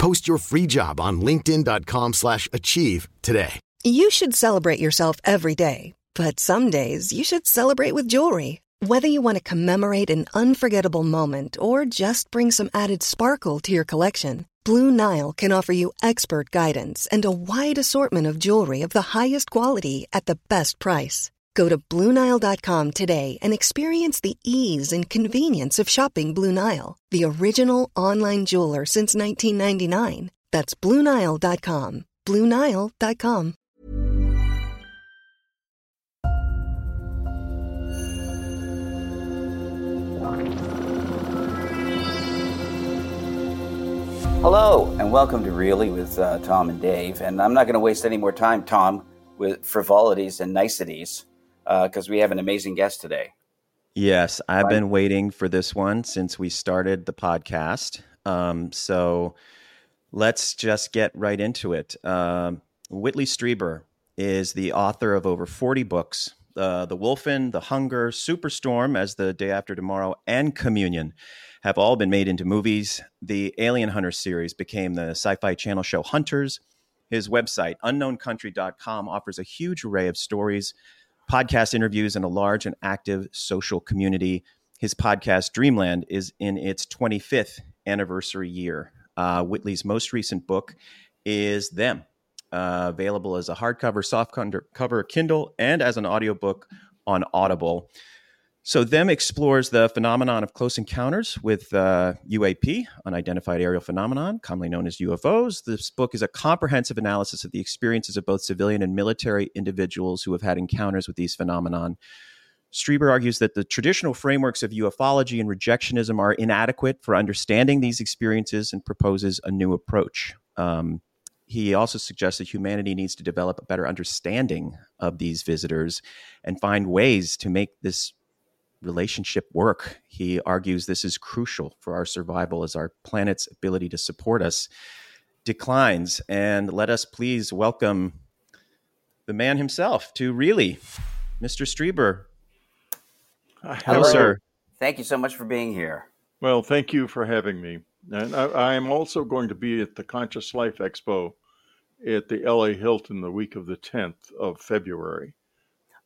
Post your free job on linkedin.com slash achieve today. You should celebrate yourself every day, but some days you should celebrate with jewelry. Whether you want to commemorate an unforgettable moment or just bring some added sparkle to your collection, Blue Nile can offer you expert guidance and a wide assortment of jewelry of the highest quality at the best price. Go to BlueNile.com today and experience the ease and convenience of shopping Blue Nile, the original online jeweler since 1999. That's BlueNile.com. BlueNile.com. Hello, and welcome to Really with uh, Tom and Dave. And I'm not going to waste any more time, Tom, with frivolities and niceties because uh, we have an amazing guest today. Yes, I've right. been waiting for this one since we started the podcast. Um, so let's just get right into it. Um, Whitley Strieber is the author of over 40 books uh, The Wolfen, The Hunger, Superstorm, as the day after tomorrow, and Communion have all been made into movies. The Alien Hunter series became the sci fi channel show Hunters. His website, unknowncountry.com, offers a huge array of stories, podcast interviews, and a large and active social community. His podcast, Dreamland, is in its 25th anniversary year. Uh, Whitley's most recent book is Them, uh, available as a hardcover, soft cover Kindle, and as an audiobook on Audible. So, Them explores the phenomenon of close encounters with uh, UAP, unidentified aerial phenomenon, commonly known as UFOs. This book is a comprehensive analysis of the experiences of both civilian and military individuals who have had encounters with these phenomenon. Strieber argues that the traditional frameworks of ufology and rejectionism are inadequate for understanding these experiences and proposes a new approach. Um, he also suggests that humanity needs to develop a better understanding of these visitors and find ways to make this relationship work. He argues this is crucial for our survival as our planet's ability to support us declines. And let us please welcome the man himself to really, Mr. Strieber. Hello, sir. Thank you so much for being here. Well, thank you for having me. And I, am also going to be at the Conscious Life Expo at the LA Hilton the week of the 10th of February.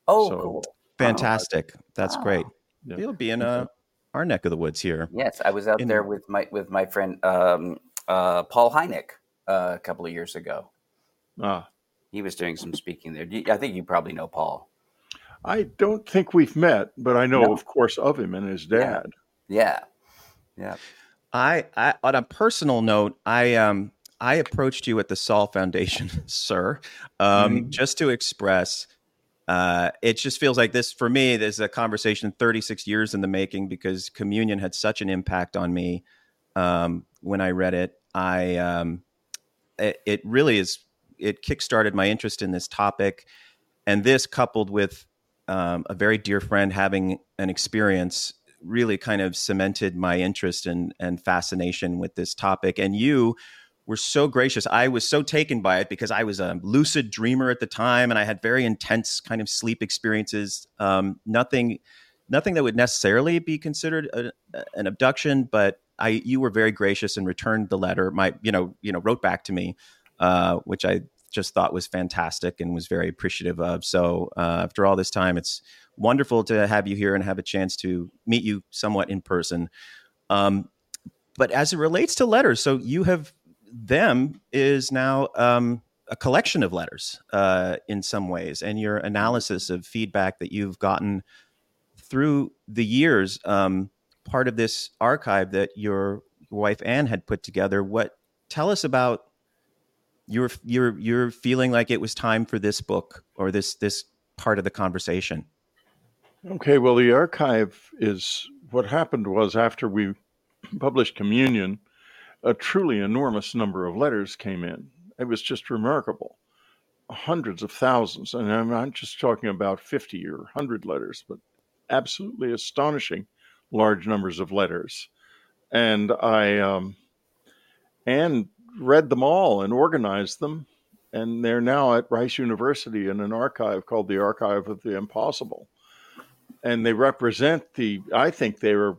Oh, so, cool. Fantastic. That's ah. great. Yeah. He'll be in uh, our neck of the woods here. Yes, I was out in, there with my with my friend um, uh, Paul Hynek uh, a couple of years ago. Ah, he was doing some speaking there. I think you probably know Paul. I don't think we've met, but I know, no. of course, of him and his dad. Yeah, yeah. yeah. I, I, on a personal note, I um I approached you at the Sol Foundation, sir, um, mm-hmm. just to express uh, it just feels like this for me. There's a conversation 36 years in the making because communion had such an impact on me um, when I read it. I um, it, it, really is. It kickstarted my interest in this topic, and this coupled with um, a very dear friend having an experience really kind of cemented my interest and and fascination with this topic. And you were so gracious. I was so taken by it because I was a lucid dreamer at the time, and I had very intense kind of sleep experiences. Um, nothing, nothing that would necessarily be considered a, an abduction, but I, you were very gracious and returned the letter. My, you know, you know, wrote back to me, uh, which I just thought was fantastic and was very appreciative of. So uh, after all this time, it's wonderful to have you here and have a chance to meet you somewhat in person. Um, but as it relates to letters, so you have them is now um, a collection of letters uh, in some ways, and your analysis of feedback that you've gotten through the years. Um, part of this archive that your wife Anne had put together. What tell us about your your your feeling like it was time for this book or this this part of the conversation? Okay, well, the archive is what happened was after we published Communion, a truly enormous number of letters came in. It was just remarkable. Hundreds of thousands. And I'm not just talking about 50 or 100 letters, but absolutely astonishing large numbers of letters. And I, um, and read them all and organized them. And they're now at Rice University in an archive called the Archive of the Impossible and they represent the. I think they were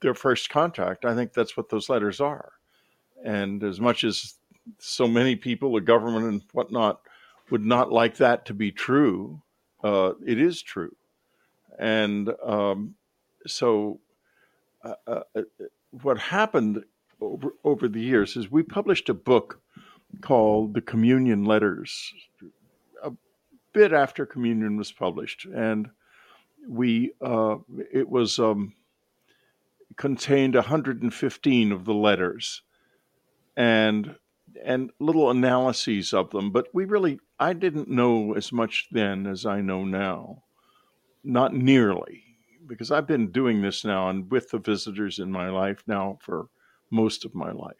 their first contact. I think that's what those letters are. And as much as so many people, the government and whatnot, would not like that to be true, uh, it is true. And um, so, uh, uh, what happened over, over the years is we published a book called The Communion Letters a bit after Communion was published. And we uh, it was um, contained 115 of the letters and and little analyses of them but we really i didn't know as much then as i know now. Not nearly because i've been doing this now and with the visitors in my life now for most of my life.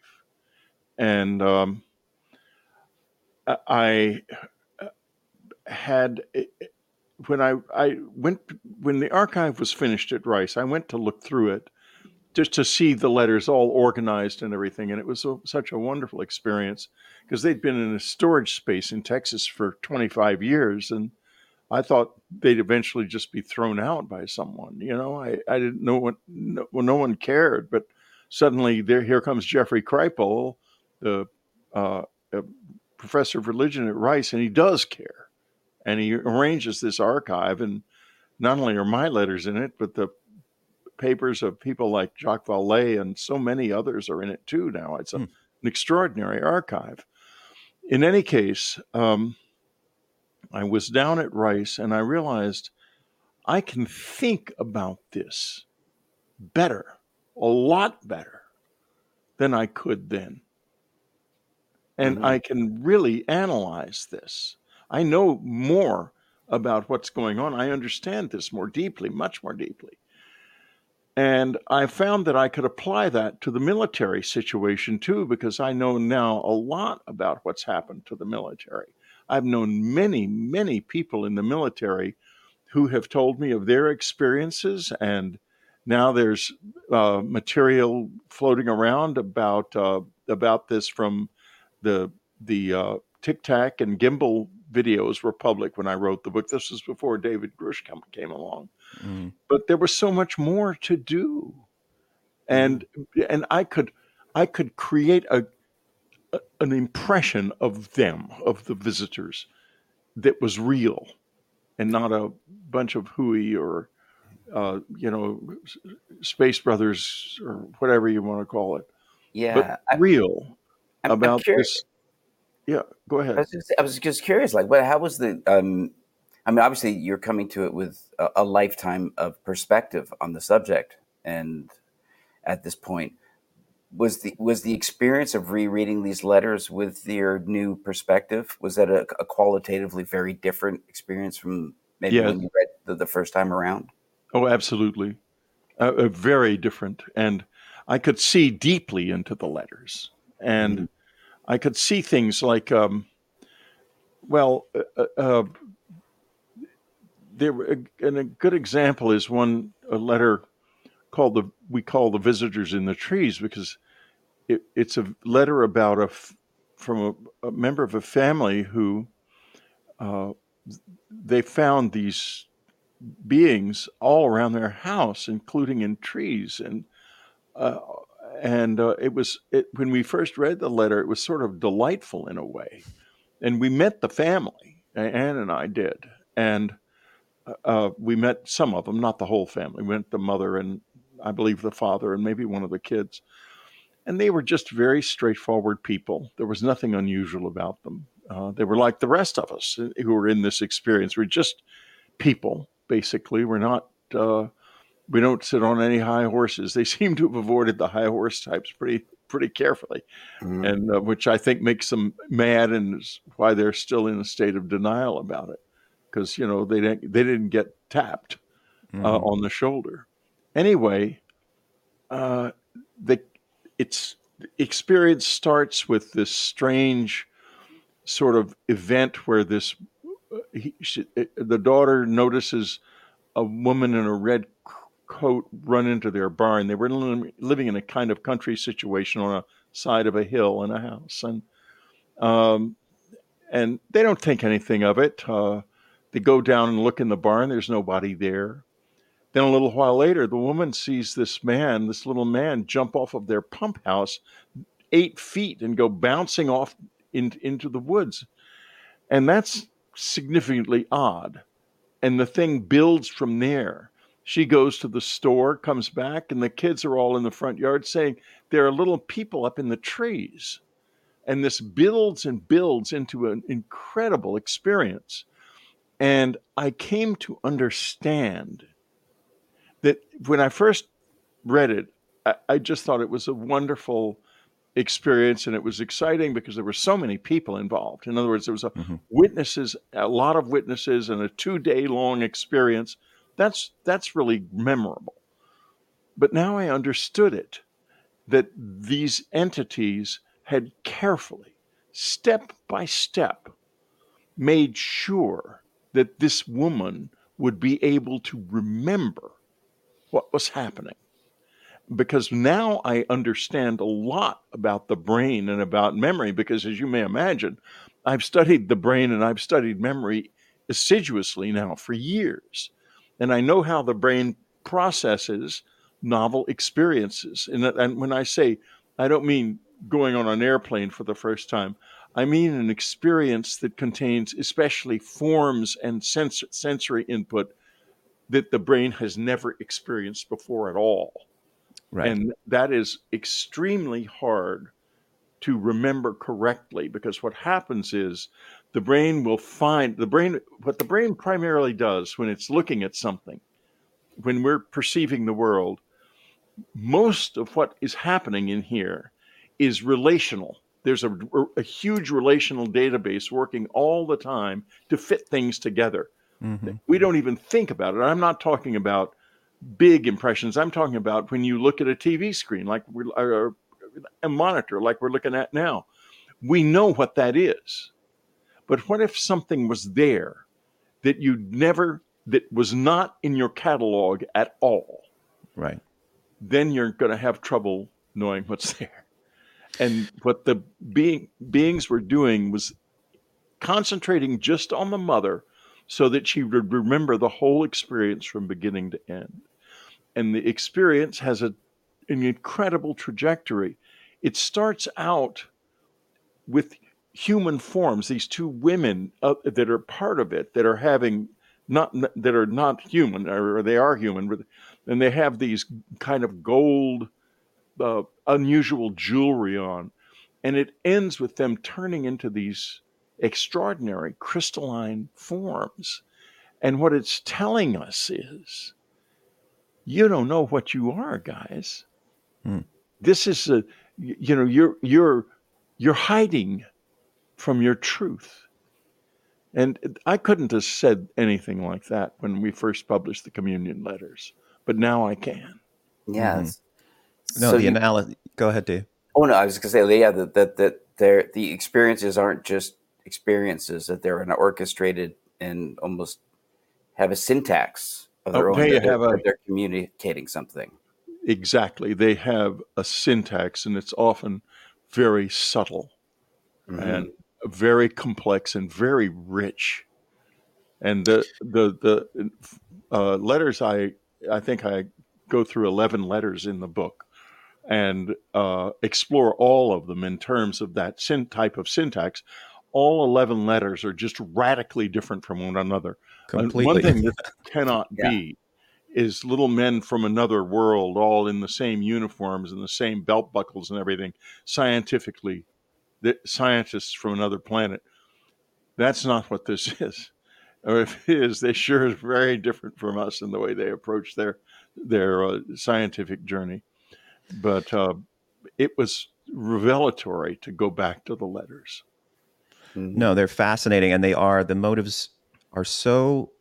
And um, i had when I, I went when the archive was finished at Rice, I went to look through it just to see the letters all organized and everything, and it was so, such a wonderful experience because they'd been in a storage space in Texas for 25 years, and I thought they'd eventually just be thrown out by someone. You know, I, I didn't know what no, well, no one cared, but suddenly there here comes Jeffrey Kripal, the uh, professor of religion at Rice, and he does care and he arranges this archive and not only are my letters in it but the papers of people like jacques vallée and so many others are in it too now it's a, hmm. an extraordinary archive in any case um, i was down at rice and i realized i can think about this better a lot better than i could then and mm-hmm. i can really analyze this I know more about what's going on. I understand this more deeply, much more deeply. And I found that I could apply that to the military situation too, because I know now a lot about what's happened to the military. I've known many, many people in the military who have told me of their experiences, and now there's uh, material floating around about uh, about this from the the uh, Tic Tac and Gimbal videos were public when I wrote the book. This was before David Grusch came along, mm. but there was so much more to do, and mm. and I could I could create a, a an impression of them of the visitors that was real, and not a bunch of hooey or uh, you know space brothers or whatever you want to call it. Yeah, but I, real I'm, about I'm this yeah, go ahead. I was just, I was just curious, like, what? How was the? Um, I mean, obviously, you're coming to it with a, a lifetime of perspective on the subject, and at this point, was the was the experience of rereading these letters with your new perspective was that a, a qualitatively very different experience from maybe yeah. when you read the, the, first time around? Oh, absolutely, uh, very different, and I could see deeply into the letters, and. Mm-hmm I could see things like, um, well, uh, uh, uh there. And a good example is one a letter called the we call the visitors in the trees because it, it's a letter about a from a, a, member of a family who uh, they found these beings all around their house, including in trees, and uh, and uh, it was it, when we first read the letter, it was sort of delightful in a way, and we met the family. Anne and I did, and uh, uh, we met some of them, not the whole family. We met the mother and I believe the father and maybe one of the kids, and they were just very straightforward people. There was nothing unusual about them, Uh, they were like the rest of us who were in this experience. We're just people, basically. We're not. Uh, we don't sit on any high horses. They seem to have avoided the high horse types pretty pretty carefully, mm-hmm. and uh, which I think makes them mad and is why they're still in a state of denial about it because you know they didn't they didn't get tapped uh, mm-hmm. on the shoulder. Anyway, uh, the it's experience starts with this strange sort of event where this he, she, the daughter notices a woman in a red coat run into their barn. They were living in a kind of country situation on a side of a hill in a house, and um, and they don't think anything of it. Uh, they go down and look in the barn. There's nobody there. Then a little while later, the woman sees this man, this little man, jump off of their pump house eight feet and go bouncing off in, into the woods. And that's significantly odd. And the thing builds from there. She goes to the store, comes back, and the kids are all in the front yard saying, There are little people up in the trees. And this builds and builds into an incredible experience. And I came to understand that when I first read it, I, I just thought it was a wonderful experience and it was exciting because there were so many people involved. In other words, there was a mm-hmm. witnesses, a lot of witnesses and a two day long experience. That's that's really memorable. But now I understood it that these entities had carefully, step by step, made sure that this woman would be able to remember what was happening because now I understand a lot about the brain and about memory. Because as you may imagine, I've studied the brain and I've studied memory assiduously now for years. And I know how the brain processes novel experiences. And, and when I say, I don't mean going on an airplane for the first time, I mean an experience that contains especially forms and sens- sensory input that the brain has never experienced before at all. Right. And that is extremely hard to remember correctly because what happens is the brain will find the brain what the brain primarily does when it's looking at something when we're perceiving the world most of what is happening in here is relational there's a, a huge relational database working all the time to fit things together mm-hmm. we don't even think about it i'm not talking about big impressions. I'm talking about when you look at a TV screen, like we're, or a monitor, like we're looking at now. We know what that is. But what if something was there that you never, that was not in your catalog at all? Right. Then you're going to have trouble knowing what's there. And what the being, beings were doing was concentrating just on the mother so that she would remember the whole experience from beginning to end and the experience has a, an incredible trajectory. It starts out with human forms, these two women uh, that are part of it, that are having not that are not human, or they are human, but, and they have these kind of gold, uh, unusual jewelry on, and it ends with them turning into these extraordinary crystalline forms. And what it's telling us is you don't know what you are, guys. Hmm. This is a, you know, you're you're you're hiding from your truth. And I couldn't have said anything like that when we first published the communion letters, but now I can. Yeah. No, so the analysis. Go ahead, Dave. Oh no, I was going to say, yeah, that that that they're, the experiences aren't just experiences; that they're an orchestrated and almost have a syntax of their okay, own. They're, have a, they're communicating something. Exactly. They have a syntax, and it's often very subtle mm-hmm. and very complex and very rich. And the the the uh, letters I I think I go through eleven letters in the book and uh, explore all of them in terms of that syn- type of syntax. All eleven letters are just radically different from one another. Completely. One thing that cannot yeah. be is little men from another world, all in the same uniforms and the same belt buckles and everything. Scientifically, the scientists from another planet That's not what this is. Or if it is, they sure is very different from us in the way they approach their their uh, scientific journey. But uh, it was revelatory to go back to the letters. No, they're fascinating, and they are the motives are so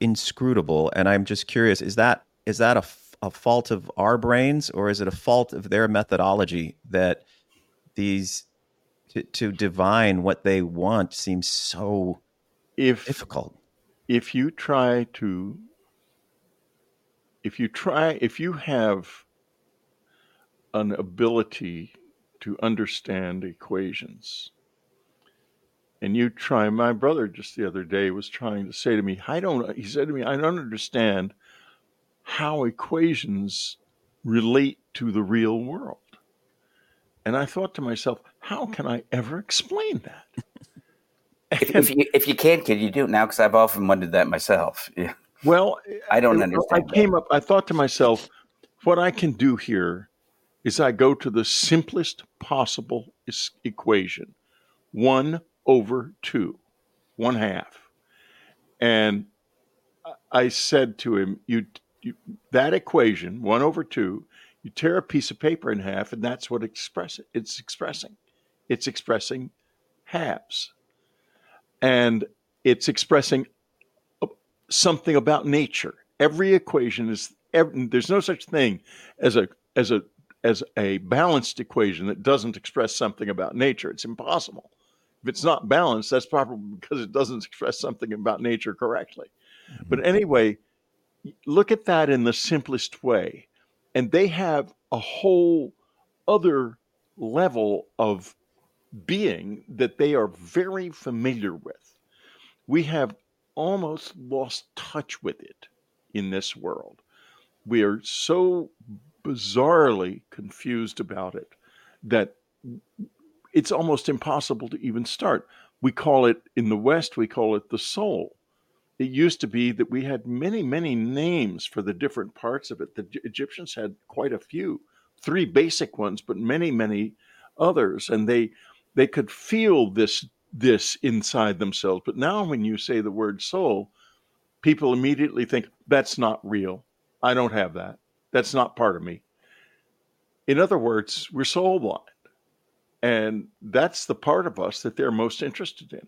inscrutable. And I'm just curious: is that is that a, a fault of our brains, or is it a fault of their methodology that these to, to divine what they want seems so if difficult? If you try to, if you try, if you have an ability to understand equations. And you try my brother just the other day was trying to say to me i don't he said to me i don't understand how equations relate to the real world. And i thought to myself how can i ever explain that? If, if, you if you can can you do it now? Because i've often wondered that myself. Yeah. Well i don't understand i came that. up i thought to myself what i can do here is i go to the simplest possible equation 1 over 2, one half. And I said to him, you, you, that equation, 1 over 2, you tear a piece of paper in half, and that's what express it's expressing. It's expressing halves. And it's expressing something about nature. Every equation is every, there's no such thing as a as a as a balanced equation that doesn't express something about nature. It's impossible. If it's not balanced, that's probably because it doesn't express something about nature correctly. Mm-hmm. But anyway, look at that in the simplest way. And they have a whole other level of being that they are very familiar with. We have almost lost touch with it in this world. We are so bizarrely confused about it that it's almost impossible to even start. We call it, in the West, we call it the soul. It used to be that we had many, many names for the different parts of it. The Egyptians had quite a few, three basic ones, but many, many others. And they, they could feel this, this inside themselves. But now when you say the word soul, people immediately think, that's not real. I don't have that. That's not part of me. In other words, we're soul blind. And that's the part of us that they're most interested in.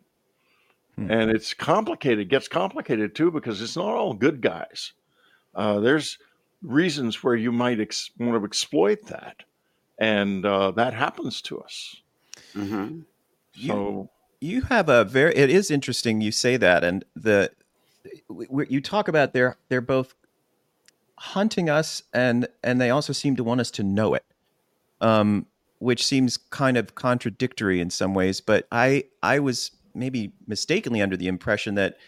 Hmm. And it's complicated, it gets complicated too, because it's not all good guys. Uh, there's reasons where you might ex- want to exploit that. And uh, that happens to us. Mm-hmm. So you, you have a very, it is interesting you say that. And the, you talk about they're, they're both hunting us and, and they also seem to want us to know it. Um, which seems kind of contradictory in some ways. But I I was maybe mistakenly under the impression that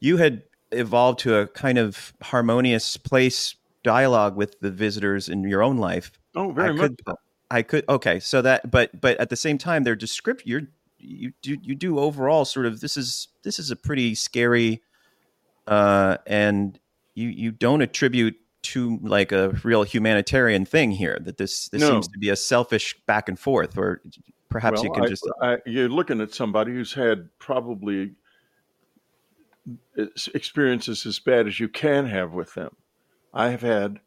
you had evolved to a kind of harmonious place dialogue with the visitors in your own life. Oh, very I much. Could, I could okay, so that but but at the same time, their description you're you do you do overall sort of this is this is a pretty scary uh and you you don't attribute to like a real humanitarian thing here. That this this no. seems to be a selfish back and forth, or perhaps well, you can I, just I, you're looking at somebody who's had probably uh, experiences as bad as you can have with them. I have had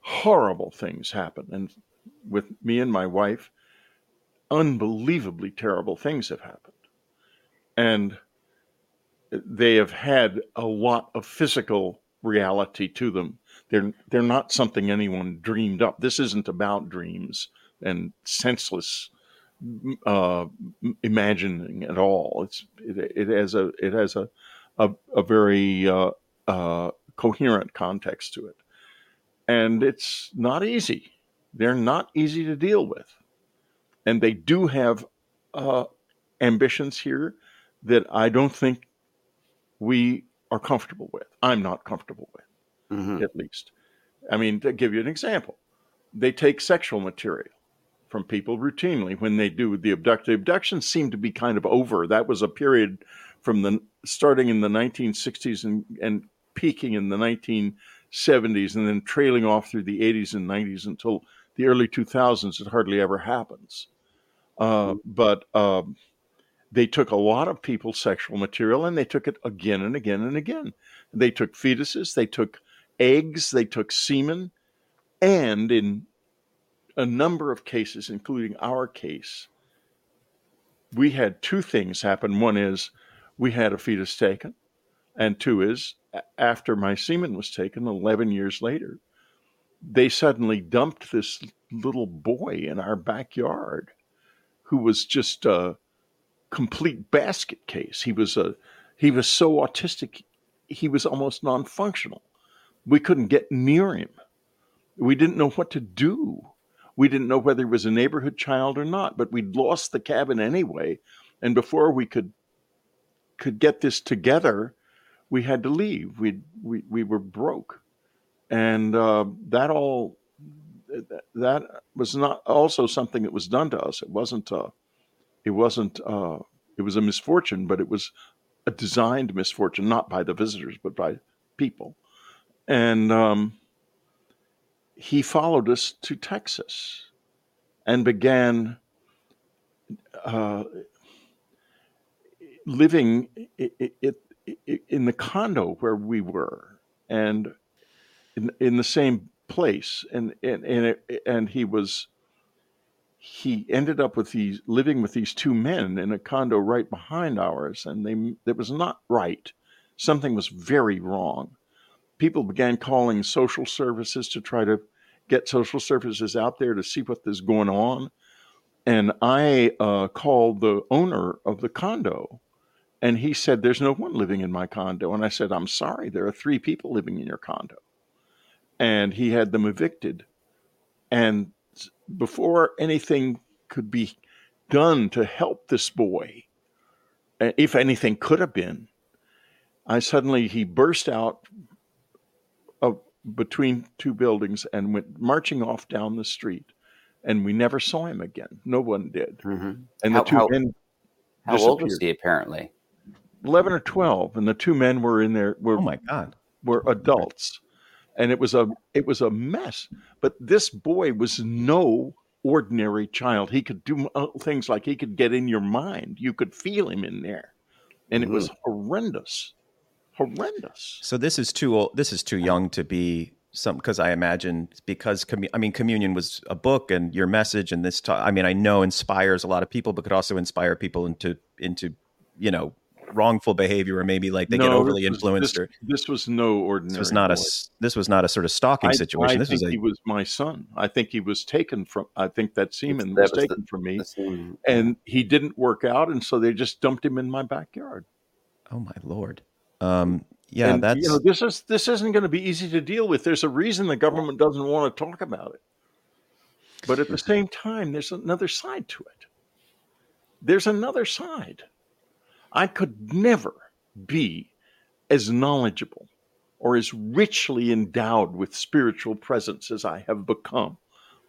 horrible things happen, and with me and my wife, unbelievably terrible things have happened, and they have had a lot of physical reality to them they're they're not something anyone dreamed up. This isn't about dreams and senseless uh, imagining at all. It's it, it, has a it has a a, a very uh, uh, coherent context to it, and it's not easy. They're not easy to deal with, and they do have uh, ambitions here that I don't think we are comfortable with. I'm not comfortable with mm-hmm. at least. I mean, to give you an example, they take sexual material from people routinely when they do the abduction. Abductions seem to be kind of over. That was a period from the starting in the 1960s and, and peaking in the 1970s and then trailing off through the 80s and 90s until the early 2000s. It hardly ever happens. Uh, mm-hmm. but um, they took a lot of people's sexual material and they took it again and again and again. They took fetuses, they took eggs, they took semen, and in a number of cases, including our case, we had two things happen. One is we had a fetus taken, and two is after my semen was taken 11 years later, they suddenly dumped this little boy in our backyard who was just a complete basket case. He was a he was so autistic, he was almost non-functional. We couldn't get near him. We didn't know what to do. We didn't know whether he was a neighborhood child or not, but we'd lost the cabin anyway. And before we could could get this together, we had to leave. We we we were broke, and uh, that all that was not also something that was done to us. It wasn't. Uh, it wasn't. Uh, it was a misfortune, but it was a designed misfortune, not by the visitors, but by people. And um, he followed us to Texas and began uh, living in the condo where we were and in, in the same place and and and, it, and he was he ended up with these living with these two men in a condo right behind ours and they it was not right something was very wrong people began calling social services to try to get social services out there to see what is going on and i uh, called the owner of the condo and he said, There's no one living in my condo. And I said, I'm sorry, there are three people living in your condo. And he had them evicted. And before anything could be done to help this boy, if anything could have been, I suddenly, he burst out of between two buildings and went marching off down the street. And we never saw him again. No one did. Mm-hmm. And how, the two how, men. How old was he apparently? 11 or 12 and the two men were in there were oh my god were adults and it was a it was a mess. But this boy was no ordinary child. He could do uh, things like he could get in your mind. You could feel him in there. And it was mm-hmm. horrendous. Horrendous. So this is too old this is too young to be some because i imagine because commu- i mean communion was a book and your message and this ta- i mean i know inspires a lot of people but could also inspire people into into you know wrongful behavior or maybe like they no, get overly this influenced was, or this was no ordinary this was not boy. a this was not a sort of stalking I, situation. I this think was a, he was my son. I think he was taken from i think that semen was, was, taken the, from me and he didn't work out and so they just dumped him in my backyard. Oh my lord. Um yeah and, that's you know this is this isn't going to be easy to deal with. There's a reason the government doesn't want to talk about it. But at the same time there's another side to it. There's another side I could never be as knowledgeable or as richly endowed with spiritual presence as I have become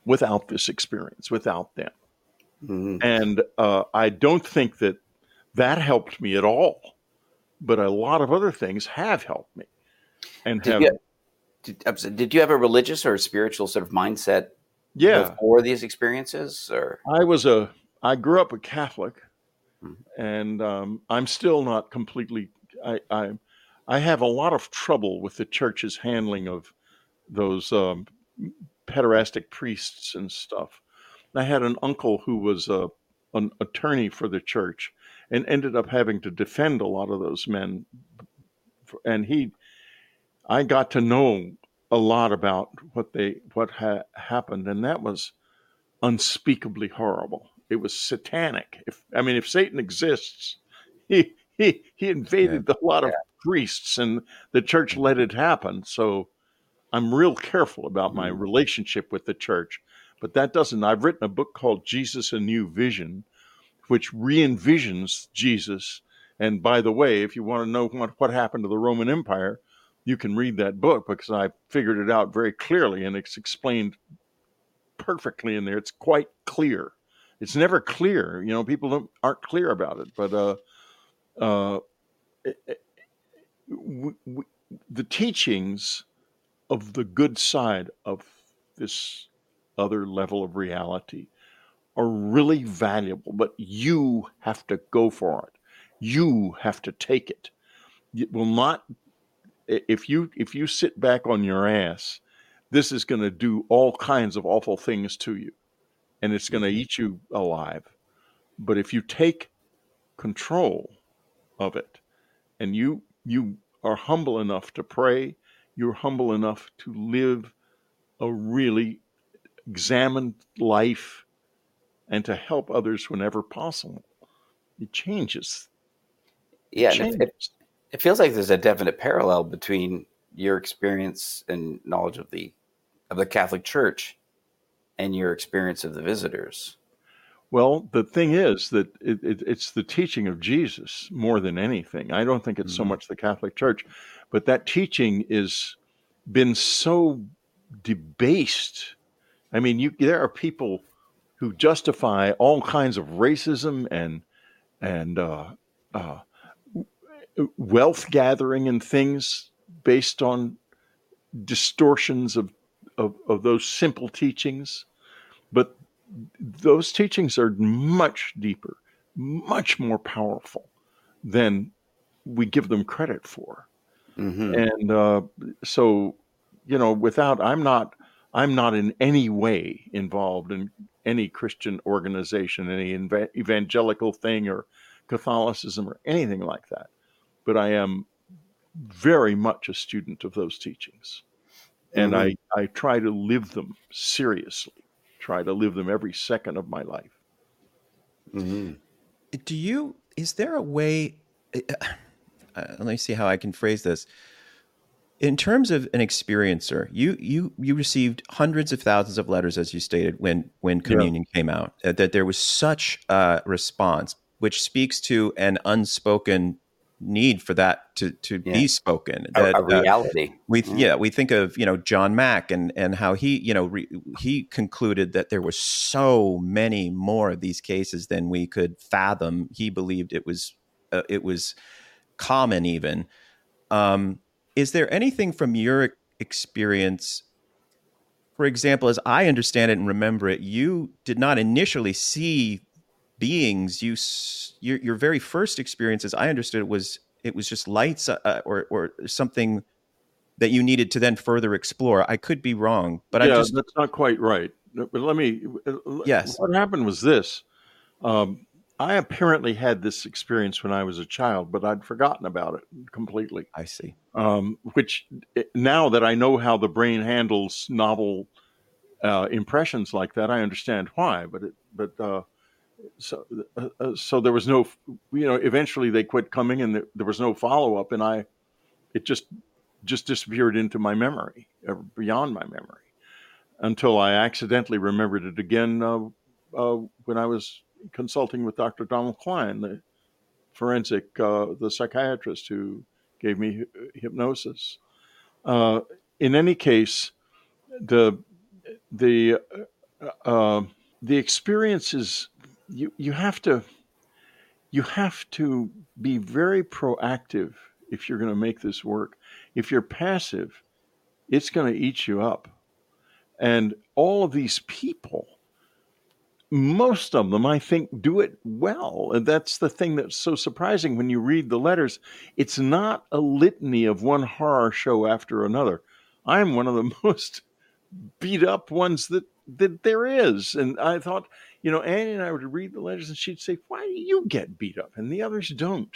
without this experience, without them. Mm-hmm. And uh, I don't think that that helped me at all, but a lot of other things have helped me. And did have. You, did, did you have a religious or a spiritual sort of mindset yeah. before these experiences? Or I was a I grew up a Catholic, and um, I'm still not completely I, I, I have a lot of trouble with the church's handling of those um, pederastic priests and stuff. I had an uncle who was a, an attorney for the church and ended up having to defend a lot of those men. And he, I got to know a lot about what they what ha- happened, and that was unspeakably horrible. It was satanic. If I mean, if Satan exists, he he he invaded yeah. a lot of priests, and the church let it happen. So I'm real careful about my mm. relationship with the church. But that doesn't. I've written a book called Jesus: A New Vision, which re-envisions Jesus. And by the way, if you want to know what, what happened to the Roman Empire, you can read that book because I figured it out very clearly and it's explained perfectly in there. It's quite clear. It's never clear, you know. People aren't clear about it, but uh, uh, we, we, the teachings of the good side of this other level of reality are really valuable, but you have to go for it. You have to take it. It will not if you if you sit back on your ass, this is going to do all kinds of awful things to you and it's going to mm-hmm. eat you alive. But if you take control of it and you you are humble enough to pray, you're humble enough to live a really examined life and to help others whenever possible. It changes. Yeah, it, changes. It, it feels like there's a definite parallel between your experience and knowledge of the of the Catholic Church and your experience of the visitors. Well, the thing is that it, it, it's the teaching of Jesus more than anything. I don't think it's mm-hmm. so much the Catholic Church, but that teaching is been so debased. I mean, you, there are people who justify all kinds of racism and and uh, uh, wealth gathering and things based on distortions of, of, of those simple teachings. But those teachings are much deeper, much more powerful than we give them credit for. Mm-hmm. And uh, so, you know, without I'm not I'm not in any way involved in any Christian organization, any evangelical thing or Catholicism or anything like that. But I am very much a student of those teachings. And mm-hmm. I, I try to live them seriously try to live them every second of my life. Mm-hmm. Do you? Is there a way? Uh, uh, let me see how I can phrase this. In terms of an experiencer, you you you received hundreds of thousands of letters, as you stated, when when communion yeah. came out. Uh, that there was such a response, which speaks to an unspoken need for that to to yeah. be spoken. That, a, a uh, reality. Uh, we yeah. yeah. we think of you know John Mack and and how he you know re, he concluded that there were so many more of these cases than we could fathom. He believed it was uh, it was common even. Um, is there anything from your experience? For example, as I understand it and remember it, you did not initially see beings you your, your very first experience as i understood it was it was just lights uh, uh, or or something that you needed to then further explore. I could be wrong but yeah, i just that's not quite right. But let me uh, yes. what happened was this. Um, i apparently had this experience when i was a child but i'd forgotten about it completely. I see. Um, which eh, now that i know how the brain handles novel uh, impressions like that i understand why but it but uh, so uh, uh, so there was no you know eventually they quit coming and there, was no follow up and I it just just disappeared into my memory uh, beyond my memory until I accidentally remembered it again uh, uh, when I was consulting with Dr. Donald Klein, the forensic, uh, the psychiatrist who gave me hypnosis. in any case, the the the experience is you you have to you have to be very proactive if you're going to make this work. If you're passive, it's going to eat you up. And all of these people, most of them, I think, do it well. And that's the thing that's so surprising when you read the letters. It's not a litany of one horror show after another. I'm one of the most beat up ones that, that there is. And I thought, you know, Annie and I would read the letters and she'd say, Why do you get beat up and the others don't?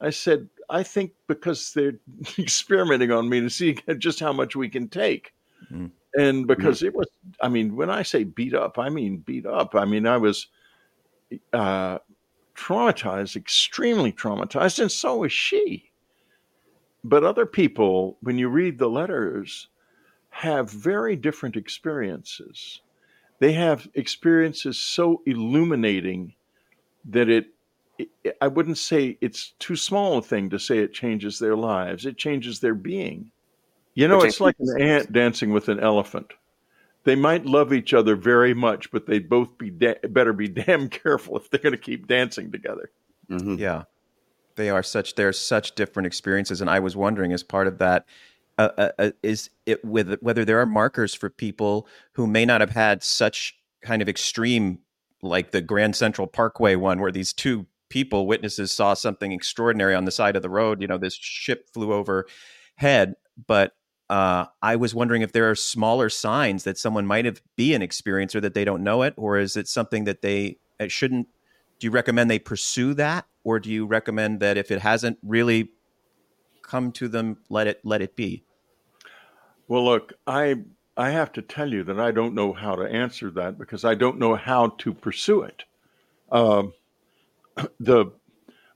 I said, I think because they're experimenting on me to see just how much we can take. Mm-hmm. And because mm-hmm. it was, I mean, when I say beat up, I mean beat up. I mean, I was uh, traumatized, extremely traumatized, and so was she. But other people, when you read the letters, have very different experiences they have experiences so illuminating that it, it, I wouldn't say it's too small a thing to say it changes their lives. It changes their being. You know, it's like an ant dancing with an elephant. They might love each other very much, but they'd both be da- better be damn careful if they're going to keep dancing together. Mm-hmm. Yeah, they are such. They're such different experiences, and I was wondering, as part of that, uh, uh, uh, is it with whether there are markers for people who may not have had such kind of extreme like the Grand Central Parkway one, where these two people, witnesses, saw something extraordinary on the side of the road. You know, this ship flew overhead, but uh, I was wondering if there are smaller signs that someone might have be an experiencer that they don't know it, or is it something that they it shouldn't? Do you recommend they pursue that, or do you recommend that if it hasn't really come to them, let it let it be? Well, look, I I have to tell you that I don't know how to answer that because I don't know how to pursue it. Uh, the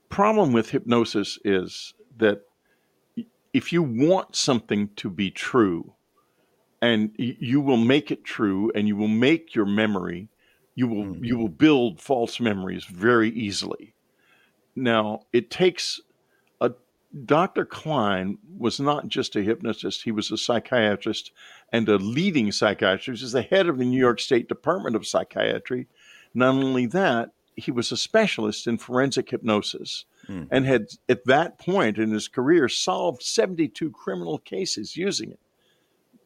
problem with hypnosis is that if you want something to be true, and you will make it true, and you will make your memory, you will mm-hmm. you will build false memories very easily. Now it takes Dr. Klein was not just a hypnotist; he was a psychiatrist and a leading psychiatrist. He's the head of the New York State Department of Psychiatry. Not only that, he was a specialist in forensic hypnosis mm. and had at that point in his career solved 72 criminal cases using it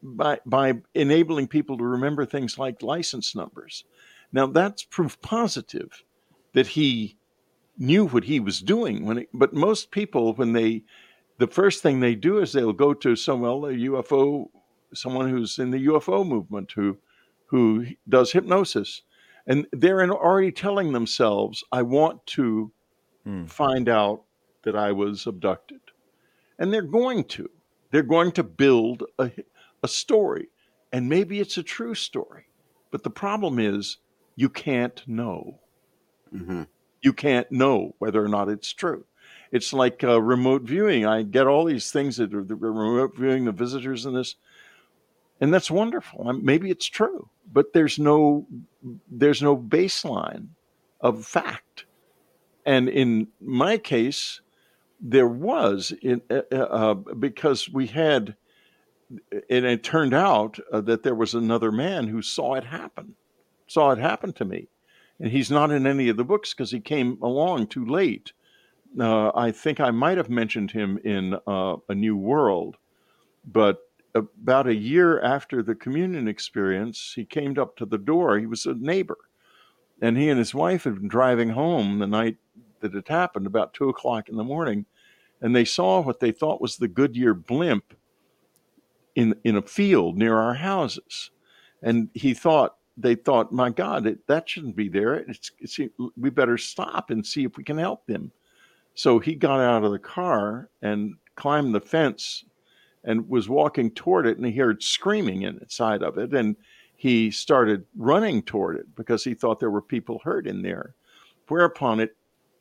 by by enabling people to remember things like license numbers. Now that's proof positive that he knew what he was doing when it, but most people when they the first thing they do is they'll go to some well a UFO someone who's in the UFO movement who who does hypnosis and they're already telling themselves, I want to hmm. find out that I was abducted. And they're going to. They're going to build a, a story. And maybe it's a true story. But the problem is, you can't know. Mm-hmm. You can't know whether or not it's true. It's like uh, remote viewing. I get all these things that are the remote viewing the visitors in this and that's wonderful. Maybe it's true, but there's no there's no baseline of fact. And in my case, there was in uh, uh, uh because we had, and it turned out uh, that there was another man who saw it happen, saw it happen to me, and he's not in any of the books because he came along too late. Uh, I think I might have mentioned him in uh, A New World, but about a year after the communion experience, he came up to the door. He was a neighbor, and he and his wife had been driving home the night that it happened, about two o'clock in the morning, and they saw what they thought was the Goodyear blimp in in a field near our houses, and he thought they thought, my God, it, that shouldn't be there. It's, it's, we better stop and see if we can help them. So he got out of the car and climbed the fence and was walking toward it and he heard screaming inside of it and he started running toward it because he thought there were people hurt in there whereupon it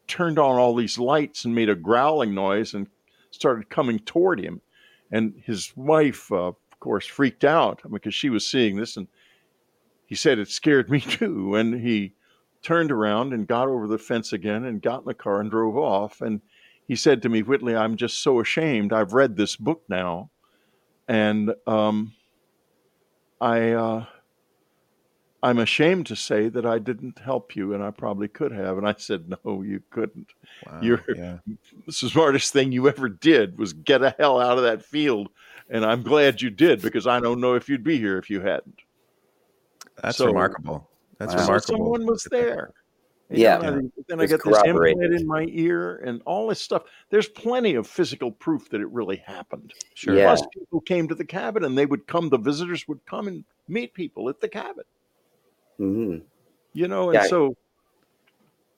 turned on all these lights and made a growling noise and started coming toward him and his wife uh, of course freaked out because she was seeing this and he said it scared me too and he turned around and got over the fence again and got in the car and drove off and he said to me, Whitley, I'm just so ashamed. I've read this book now, and um, I uh, I'm ashamed to say that I didn't help you, and I probably could have. And I said, No, you couldn't. Wow, You're yeah. the smartest thing you ever did was get the hell out of that field, and I'm glad you did because I don't know if you'd be here if you hadn't. That's so, remarkable. That's wow. remarkable. Someone was there. Yeah. Know, then I get this implant in my ear and all this stuff. There's plenty of physical proof that it really happened. Sure. Yeah. Plus, people came to the cabin and they would come, the visitors would come and meet people at the cabin. Mm-hmm. You know, and yeah, so.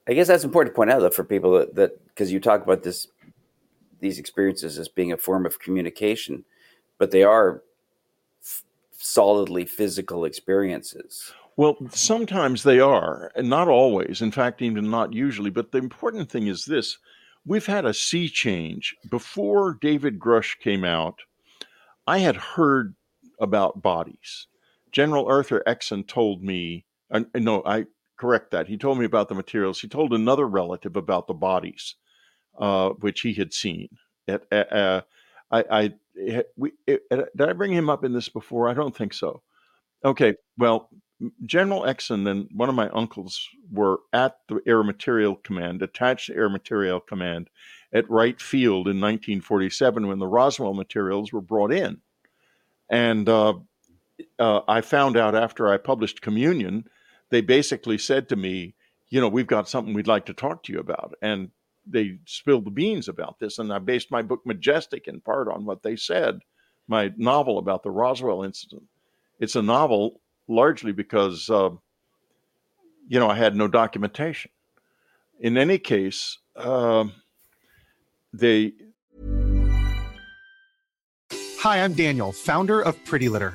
I guess that's important to point out though, for people that, because you talk about this, these experiences as being a form of communication, but they are f- solidly physical experiences. Well, sometimes they are, and not always. In fact, even not usually. But the important thing is this we've had a sea change. Before David Grusch came out, I had heard about bodies. General Arthur Exon told me, no, I correct that. He told me about the materials. He told another relative about the bodies, uh, which he had seen. At, uh, I, I, we, it, did I bring him up in this before? I don't think so. Okay, well, General Exon and one of my uncles were at the Air Materiel Command, attached to Air Materiel Command at Wright Field in 1947 when the Roswell materials were brought in. And uh, uh, I found out after I published Communion they basically said to me, you know, we've got something we'd like to talk to you about. And they spilled the beans about this. And I based my book Majestic in part on what they said, my novel about the Roswell incident. It's a novel largely because, uh, you know, I had no documentation. In any case, uh, they. Hi, I'm Daniel, founder of Pretty Litter.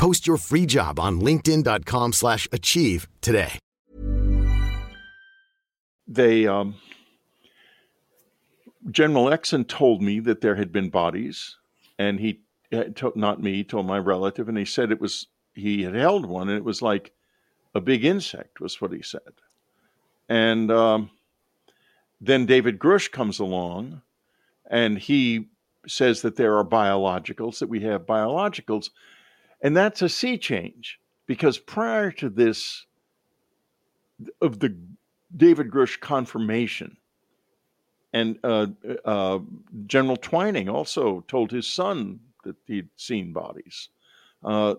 Post your free job on linkedin.com slash achieve today. They, um, General Exon told me that there had been bodies, and he, not me, told my relative, and he said it was, he had held one, and it was like a big insect, was what he said. And um, then David Grusch comes along, and he says that there are biologicals, that we have biologicals. And that's a sea change because prior to this, of the David Grusch confirmation, and uh, uh, General Twining also told his son that he'd seen bodies. Uh,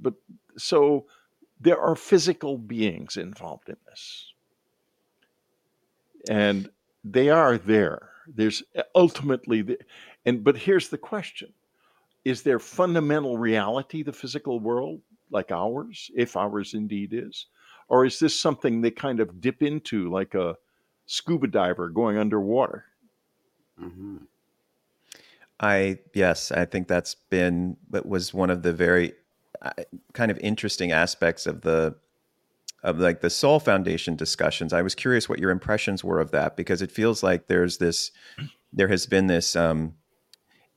but so there are physical beings involved in this. And they are there. There's ultimately, the, and but here's the question Is there fundamental reality, the physical world, like ours, if ours indeed is? Or is this something they kind of dip into like a scuba diver going underwater? Mm-hmm. I yes, I think that's been that was one of the very uh, kind of interesting aspects of the of like the Sol Foundation discussions. I was curious what your impressions were of that because it feels like there's this there has been this um,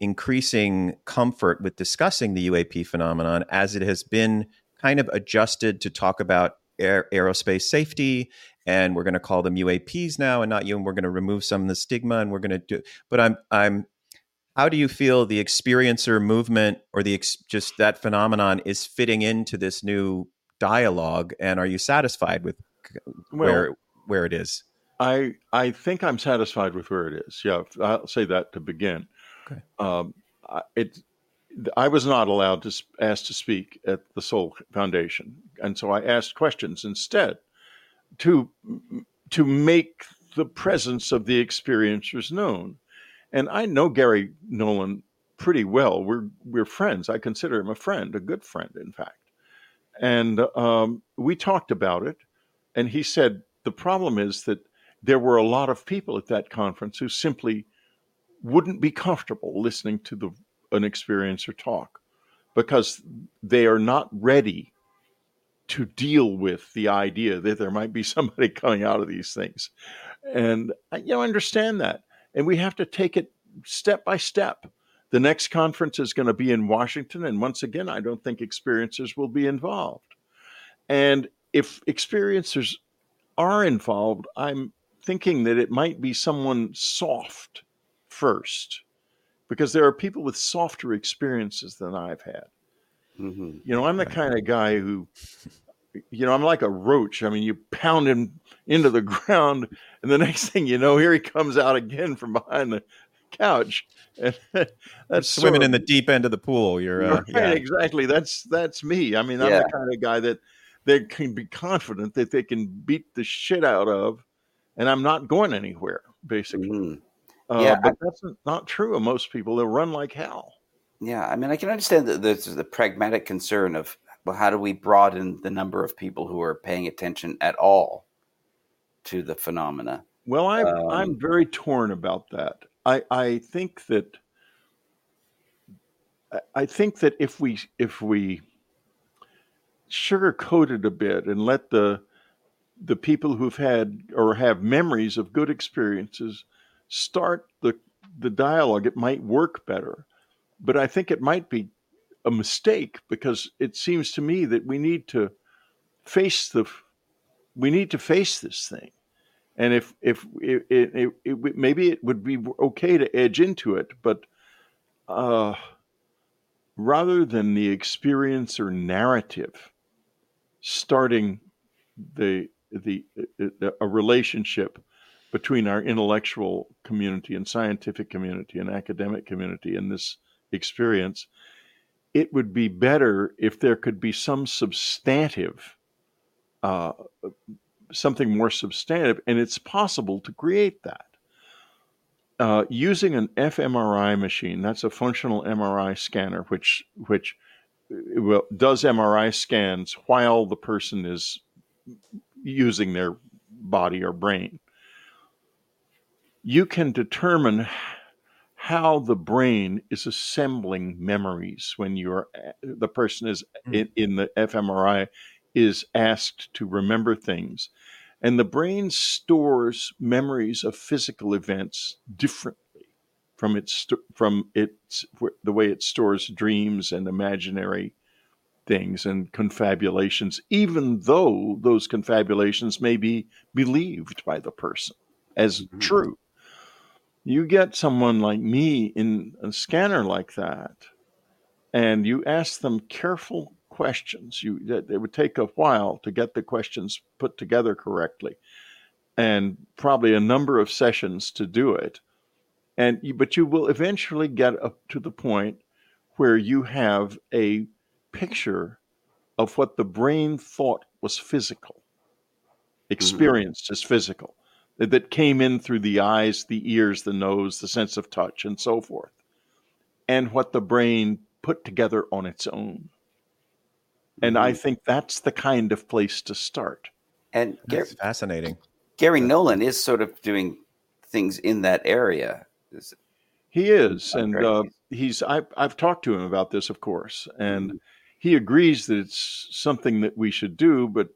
increasing comfort with discussing the UAP phenomenon as it has been kind of adjusted to talk about air, aerospace safety and we're going to call them UAPs now and not you and we're going to remove some of the stigma and we're going to do but I'm I'm how do you feel the experiencer movement or the ex, just that phenomenon is fitting into this new dialogue and are you satisfied with where well, where it is I I think I'm satisfied with where it is. Yeah, I'll say that to begin. Okay. Um, it, I was not allowed to ask to speak at the Sol Foundation, and so I asked questions instead to to make the presence of the experiencers known. And I know Garry Nolan pretty well. We're we're friends. I consider him a friend, a good friend, in fact. And um, we talked about it, and he said the problem is that there were a lot of people at that conference who simply wouldn't be comfortable listening to the an experiencer talk because they are not ready to deal with the idea that there might be somebody coming out of these things. And uh, you know, understand that. And we have to take it step by step. The next conference is going to be in Washington. And once again, I don't think experiencers will be involved. And if experiencers are involved, I'm thinking that it might be someone soft first, because there are people with softer experiences than I've had. Mm-hmm. You know, I'm the kind of guy who, you know, I'm like a roach. I mean, you pound him into the ground, and the next thing you know, here he comes out again from behind the couch. And that's swimming sort of, in the deep end of the pool. You're uh, right, yeah. exactly. That's that's me. I mean, I'm yeah. the kind of guy that they can be confident that they can beat the shit out of and I'm not going anywhere, basically. Mm-hmm. Uh, yeah, but I, that's not true of most people. They'll run like hell. Yeah, I mean, I can understand the, the, the pragmatic concern of well, how do we broaden the number of people who are paying attention at all to the phenomena? Well, I'm um, I'm very torn about that. I I think that I think that if we if we sugarcoat it a bit and let the the people who've had or have memories of good experiences start the the dialogue, it might work better. But I think it might be a mistake because it seems to me that we need to face the we need to face this thing and if if it, it, it, maybe it would be okay to edge into it but uh, rather than the experience or narrative starting the the a relationship between our intellectual community and scientific community and academic community in this experience it would be better if there could be some substantive uh, something more substantive and it's possible to create that uh, using an fMRI machine, that's a functional MRI scanner, which which uh, does MRI scans while the person is using their body or brain. You can determine how the brain is assembling memories when you're the person is mm. in, in the fMRI is asked to remember things and the brain stores memories of physical events differently from its from its the way it stores dreams and imaginary things and confabulations, even though those confabulations may be believed by the person as mm-hmm. true. You get someone like me in a scanner like that, and you ask them careful questions. You it would take a while to get the questions put together correctly, and probably a number of sessions to do it. And but you will eventually get up to the point where you have a picture of what the brain thought was physical, experienced mm-hmm. as physical, that came in through the eyes, the ears, the nose, the sense of touch, and so forth, and what the brain put together on its own. And I mm-hmm. think that's the kind of place to start. And Gary, that's fascinating. Garry Nolan is sort of doing things in that area. Is he is, and uh, he's. I, I've talked to him about this, of course, and mm-hmm. he agrees that it's something that we should do. But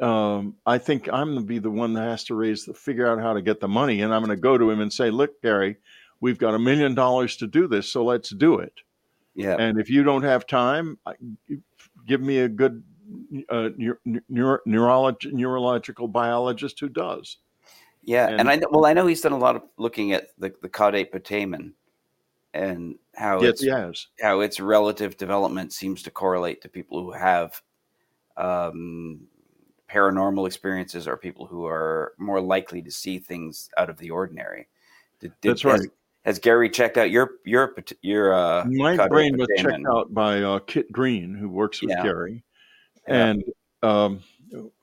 um, I think I'm going to be the one that has to raise the figure out how to get the money, and I'm going to go to him and say, "Look, Gary, we've got a million dollars to do this, so let's do it." Yeah. And if you don't have time, give me a good uh, neuro, neurolog- neurological biologist who does. Yeah, and, and, I well, I know he's done a lot of looking at the the caudate putamen and how yes, yes. how its relative development seems to correlate to people who have um, paranormal experiences or people who are more likely to see things out of the ordinary. Did, did, That's right has Gary checked out your your your uh, my brain was checked out by uh, Kit Green, who works with yeah. Gary, yeah. and um,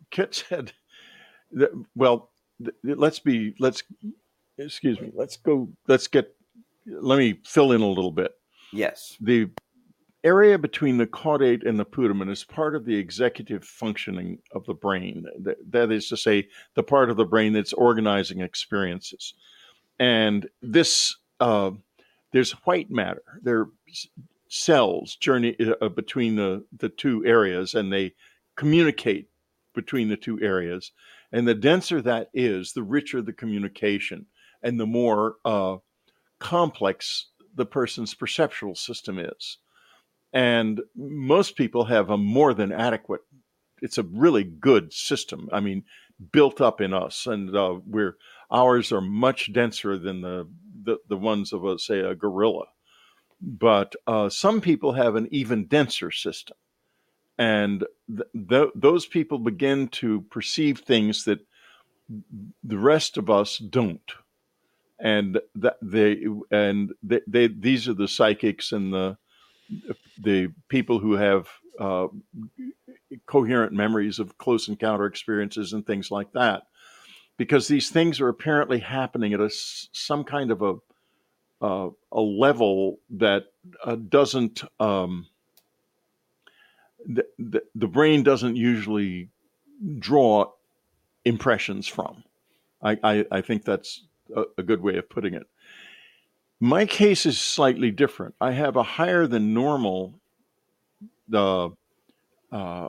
Kit said, that, "Well, th- let's be let's excuse me, let's go, let's get, let me fill in a little bit. Yes, the area between the caudate and the putamen is part of the executive functioning of the brain. that, is to say, the part of the brain that's organizing experiences." And this uh, there's white matter. There are cells journey uh, between the, the two areas and they communicate between the two areas. And the denser that is, the richer the communication and the more uh, complex the person's perceptual system is. And most people have a more than adequate, it's a really good system. I mean, built up in us. And uh, we're, ours are much denser than the the, the ones of, a, say, a gorilla. But uh, some people have an even denser system. And th- th- those people begin to perceive things that the rest of us don't. And that they and they, they these are the psychics and the the people who have uh, coherent memories of close encounter experiences and things like that because these things are apparently happening at a some kind of a uh, a level that uh, doesn't um, the, the, the brain doesn't usually draw impressions from. I, I, I think that's a, a, good way of putting it. My case is slightly different. I have a higher than normal the uh,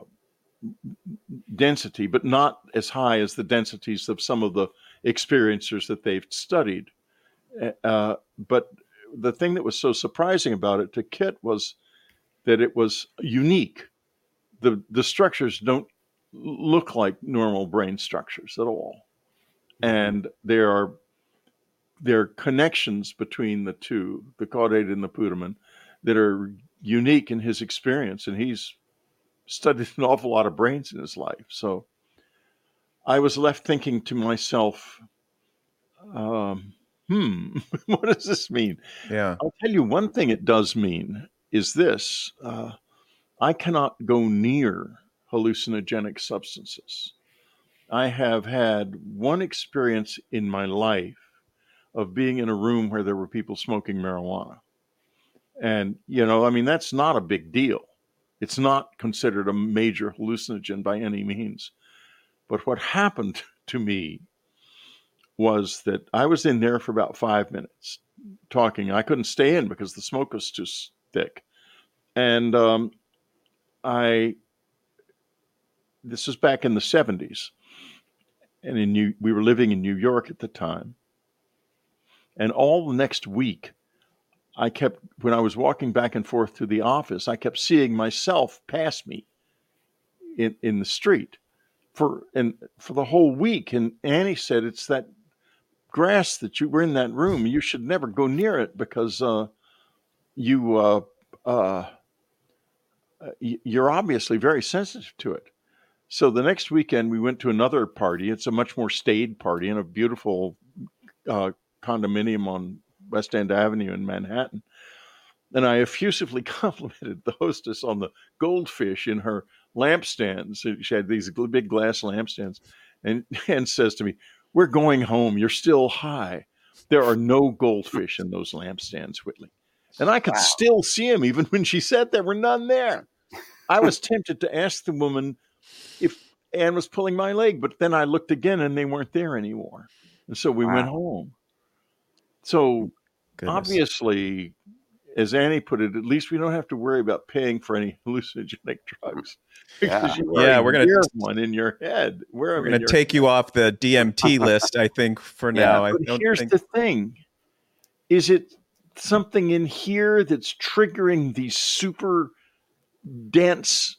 density, but not as high as the densities of some of the experiencers that they've studied. Uh, but the thing that was so surprising about it to Kit was that it was unique. The the structures don't look like normal brain structures at all, and there are there are connections between the two, the caudate and the putamen, that are unique in his experience, and he's studied an awful lot of brains in his life. So I was left thinking to myself, um, hmm, what does this mean? Yeah. I'll tell you one thing it does mean is this uh, I cannot go near hallucinogenic substances. I have had one experience in my life of being in a room where there were people smoking marijuana. And, you know, I mean, that's not a big deal. It's not considered a major hallucinogen by any means. But what happened to me was that I was in there for about five minutes talking. I couldn't stay in because the smoke was too thick. And um, I, this was back in the 70s. And in New, we were living in New York at the time. And all the next week, I kept, when I was walking back and forth to the office, I kept seeing myself pass me in, in the street for and for the whole week. And Annie said, "It's that grass that you were in that room. You should never go near it because uh, you uh, uh, you're obviously very sensitive to it." So the next weekend we went to another party. It's a much more staid party in a beautiful uh, condominium on West End Avenue in Manhattan. And I effusively complimented the hostess on the goldfish in her lampstands. She had these big glass lampstands, and and says to me, "We're going home. You're still high. There are no goldfish in those lampstands, Whitley." And I could wow. still see them even when she said there were none there. I was tempted to ask the woman if Anne was pulling my leg, but then I looked again and they weren't there anymore. And so we wow. went home. So Goodness. obviously, as Annie put it, at least we don't have to worry about paying for any hallucinogenic drugs. Yeah, yeah we're gonna one in your head. We're, we're gonna take head. you off the DMT list. I think for yeah, now. I here's think... the thing: is it something in here that's triggering these super dense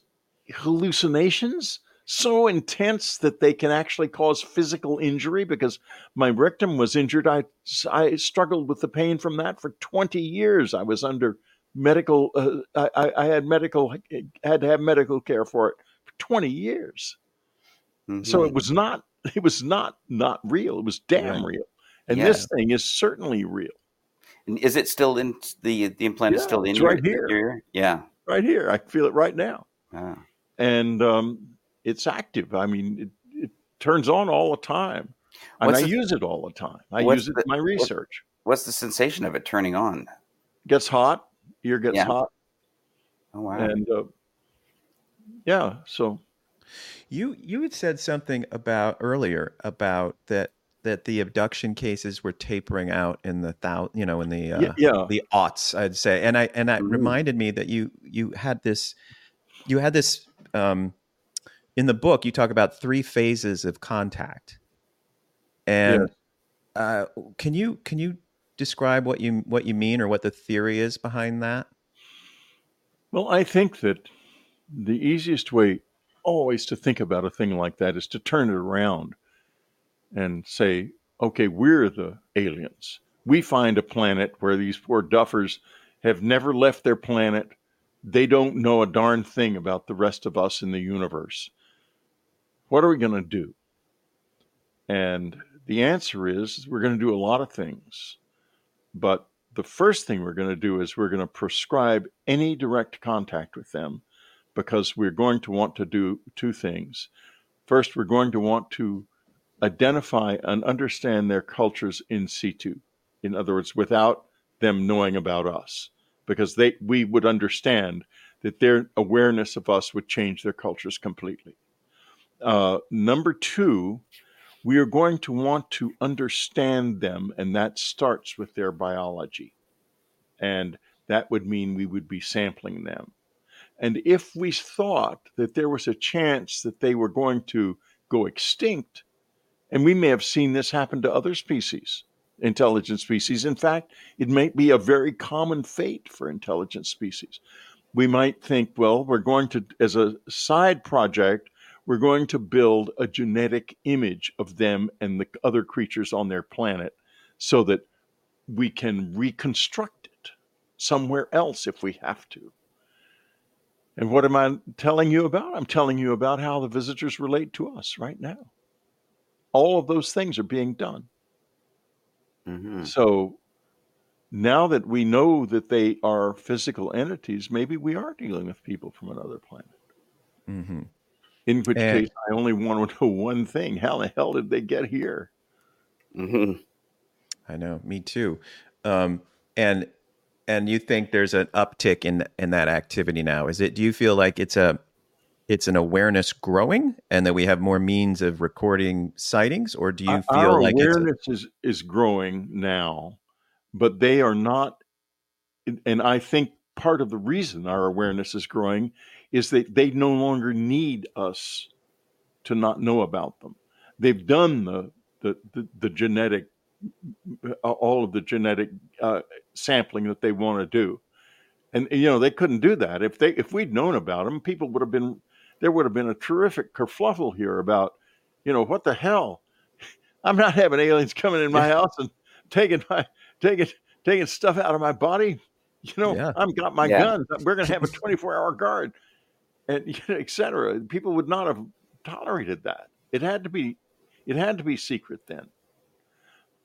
hallucinations? So intense that they can actually cause physical injury because my rectum was injured. I, I struggled with the pain from that for 20 years. I was under medical, uh, I, I had medical, had to have medical care for it for 20 years. Mm-hmm. So it was not, it was not, not real. It was damn real. And yeah. this thing is certainly real. And is it still in the, the implant yeah, is still in your, right here. Your, yeah. Right here. I feel it right now. Ah. And, um, it's active. I mean, it, it turns on all the time, and what's I the, use it all the time. I use it the, in my research. what's the sensation of it turning on? Gets hot. Ear gets yeah. hot. Oh wow! And uh, yeah, so you you had said something about earlier about that that the abduction cases were tapering out in the thou you know in the uh, yeah, yeah. the aughts I'd say and I and that mm-hmm. reminded me that you you had this you had this um, in the book you talk about three phases of contact. And uh, can you can you describe what you what you mean or what the theory is behind that? Well i think that the easiest way always to think about a thing like that is to turn it around and say okay we're the aliens. We find a planet where these poor duffers have never left their planet. They don't know a darn thing about the rest of us in the universe what are we going to do? And the answer is we're going to do a lot of things. But the first thing we're going to do is we're going to prescribe any direct contact with them because we're going to want to do two things. First, we're going to want to identify and understand their cultures in situ. In other words, without them knowing about us, because they we would understand that their awareness of us would change their cultures completely. Uh, number two, we are going to want to understand them, and that starts with their biology. and that would mean we would be sampling them. And if we thought that there was a chance that they were going to go extinct, and we may have seen this happen to other species, intelligent species. In fact, it might be a very common fate for intelligent species. We might think, well, we're going to, as a side project, we're going to build a genetic image of them and the other creatures on their planet so that we can reconstruct it somewhere else if we have to. And what am I telling you about? I'm telling you about how the visitors relate to us right now. All of those things are being done. Mm-hmm. So now that we know that they are physical entities, maybe we are dealing with people from another planet. Mm-hmm. In which And- case, I only want to know one thing: How the hell did they get here? hmm I know, me too. Um, and and you think there's an uptick in in that activity now? Is it? Do you feel like it's a it's an awareness growing, and that we have more means of recording sightings, or do you Our- feel our like it's a, awareness is is growing now, but they are not. And I think part of the reason our awareness is growing is that they no longer need us to not know about them. They've done the the the, the genetic all of the genetic uh, sampling that they want to do, and you know they couldn't do that if they if we'd known about them. People would have been there would have been a terrific kerfluffle here about you know what the hell. I'm not having aliens coming in my house and taking my taking taking stuff out of my body. You know, Yeah. I've got my Yeah. guns. We're going to have a 24 hour guard, and et cetera. People would not have tolerated that. It had to be, it had to be secret then.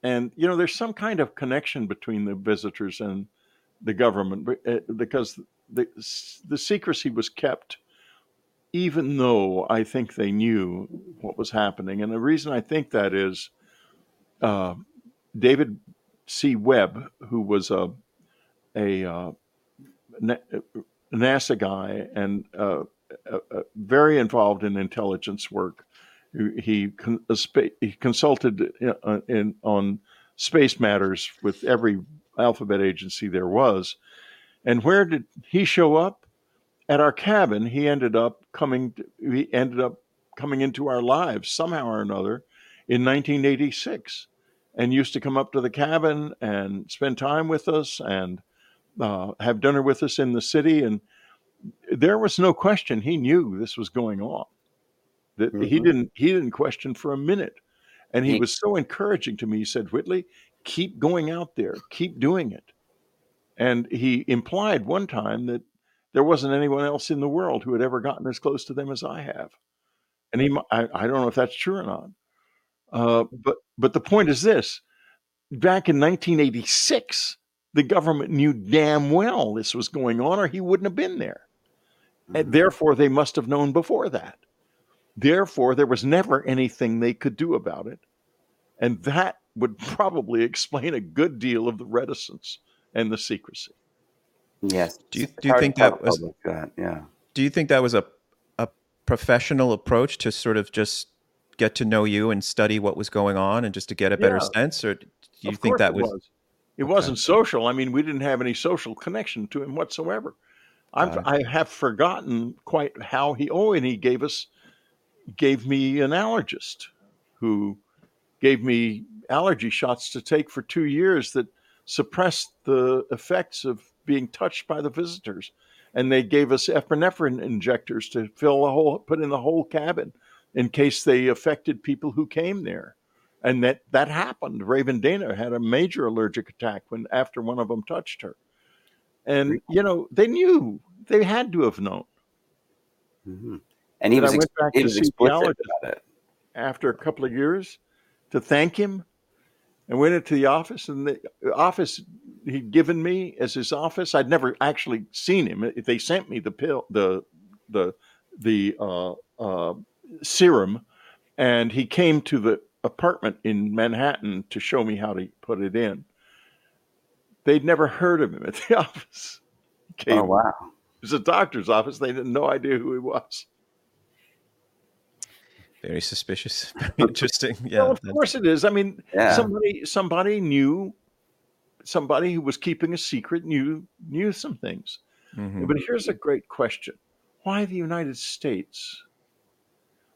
And you know, there's some kind of connection between the visitors and the government uh, because the the secrecy was kept, even though I think they knew what was happening. And the reason I think that is, uh, David C. Webb, who was a a uh, NASA guy and uh, uh, uh, very involved in intelligence work. He he, consulted in, in on space matters with every alphabet agency there was. And where did he show up? At our cabin. He ended up coming. He ended up coming into our lives somehow or another in 1986, and used to come up to the cabin and spend time with us and uh, have dinner with us in the city. And there was no question he knew this was going on. That he Mhm. didn't he didn't question for a minute. And he He- was so encouraging to me. He said, Whitley, keep going out there, keep doing it. And he implied one time that there wasn't anyone else in the world who had ever gotten as close to them as I have. And he, I, I don't know if that's true or not. Uh, but but the point is this: back in 1986, the government knew damn well this was going on, or he wouldn't have been there. And therefore, they must have known before that. Therefore, there was never anything they could do about it. And that would probably explain a good deal of the reticence and the secrecy. Yes. Do you- do you think that was- that? Yeah. Do you think that was a a professional approach to sort of just get to know you and study what was going on and just to get a better Yeah. sense, or do you Of think that it was? It wasn't social. I mean, we didn't have any social connection to him whatsoever. Got I have forgotten quite how he. Oh, and he gave us, gave me an allergist, who gave me allergy shots to take for two years that suppressed the effects of being touched by the visitors, and they gave us epinephrine injectors to fill the whole, put in the whole cabin, in case they affected people who came there and that that happened. Raven Dana had a major allergic attack when after one of them touched her, and you know they knew they had to have known. hmm And he And I was, ex- back he to was explicit about it. After a couple of years, to thank him, and went into the office, and the office he'd given me as his office. I'd never actually seen him. They sent me the pill, the the the uh, uh, serum, and he came to the apartment in Manhattan to show me how to put it in. They'd never heard of him at the office. He Oh wow. It was a doctor's office. They had no idea who he was. Very suspicious. Very interesting. Yeah. well, of course it is. I mean, Yeah. somebody somebody knew somebody who was keeping a secret knew knew some things. Mhm. But here's a great question: Why the United States?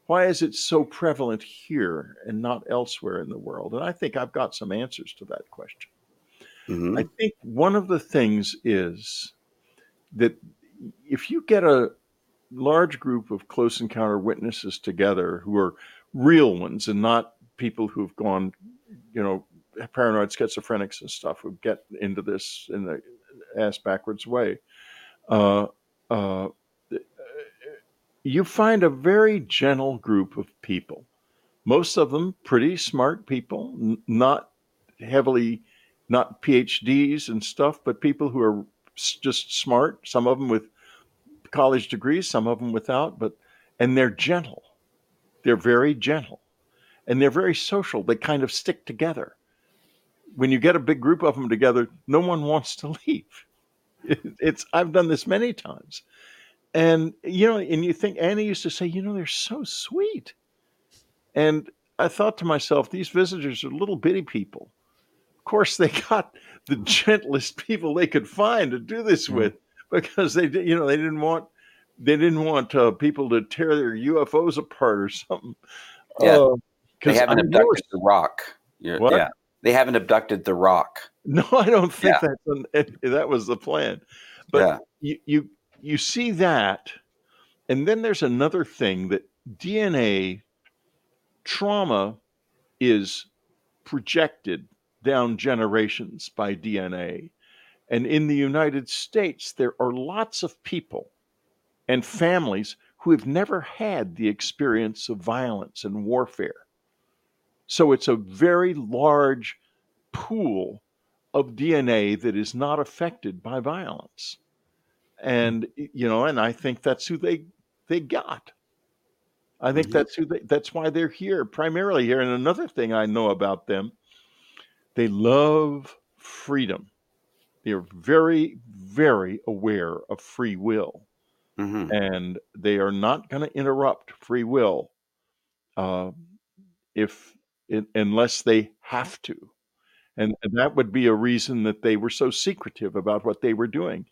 Why is it so prevalent here and not elsewhere in the world? And I think I've got some answers to that question. Mhm. I think one of the things is that if you get a large group of close encounter witnesses together who are real ones and not people who've gone, you know, paranoid schizophrenics and stuff who get into this in the ass backwards way, uh, uh, you find a very gentle group of people. Most of them pretty smart people, n- not heavily, not PhDs and stuff, but people who are just smart. Some of them with college degrees, some of them without, but and they're gentle. They're very gentle, and they're very social. They kind of stick together. When you get a big group of them together, no one wants to leave. It's I've done this many times, and you know, and you think Annie used to say, you know, they're so sweet, and I thought to myself, these visitors are little bitty people. Of course, they got the gentlest people they could find to do this with because they, you know, they didn't want they didn't want uh, people to tear their UFOs apart or something. Yeah. Uh, They haven't I abducted the rock. Yeah. They haven't abducted the rock. No, I don't think Yeah. that's an, that was the plan. But Yeah. you, you you see that, and then there's another thing that DNA trauma is projected down generations by DNA. And in the United States, there are lots of people and families who have never had the experience of violence and warfare. So it's a very large pool of DNA that is not affected by violence. And you know, and I think that's who they they got. I think that's who they that's why they're here, primarily here. And another thing I know about them, they love freedom. They're very, very aware of free will. hmm And they are not going to interrupt free will uh, if in, unless they have to. And, and that would be a reason that they were so secretive about what they were doing.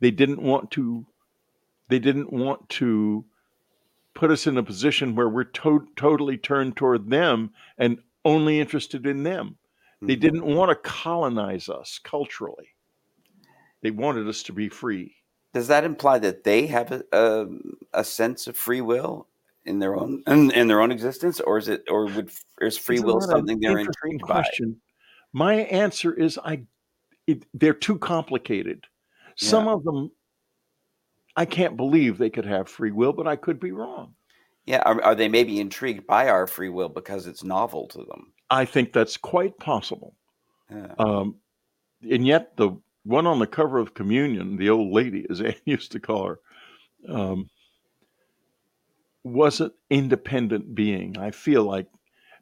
They didn't want to. They didn't want to put us in a position where we're to- totally turned toward them and only interested in them. They Mm-hmm. didn't want to colonize us culturally. They wanted us to be free. Does that imply that they have a, a, a sense of free will in their own in, in their own existence, or is it, or would is free will something they're intrigued by? question? My answer is I. It, they're too complicated. Some of them, I can't believe they could have free will, but I could be wrong. Yeah, are, are they maybe intrigued by our free will because it's novel to them? I think that's quite possible. Yeah. Um, and yet, the one on the cover of Communion, the old lady, as Anne used to call her, um, was an independent being. I feel like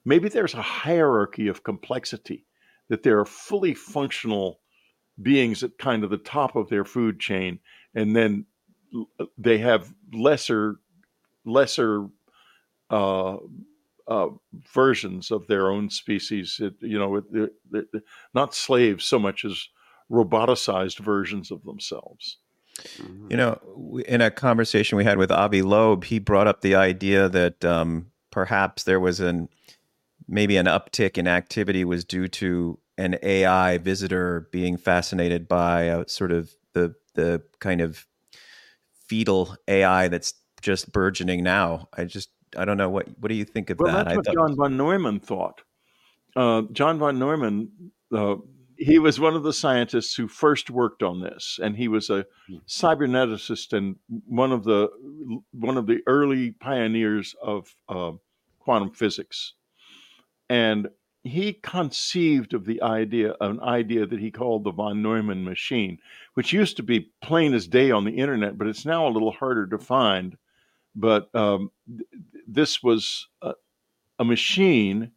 maybe there's a hierarchy of complexity, that there are fully functional beings at kind of the top of their food chain, and then they have lesser, lesser uh, uh, versions of their own species. It, you know, it- it- not slaves so much as roboticized versions of themselves. You know, in a conversation we had with Avi Loeb, he brought up the idea that um, perhaps there was an maybe an uptick in activity was due to an AI visitor being fascinated by uh, sort of the the kind of fetal AI that's just burgeoning now. I just I don't know what what do you think of Well, that? that's what John von Neumann thought. Uh, John von Neumann, uh, he was one of the scientists who first worked on this, and he was a cyberneticist and one of the one of the early pioneers of uh, quantum physics. And he conceived of the idea, an idea that he called the von Neumann machine, which used to be plain as day on the internet, but it's now a little harder to find. But um, th- this was a, a machine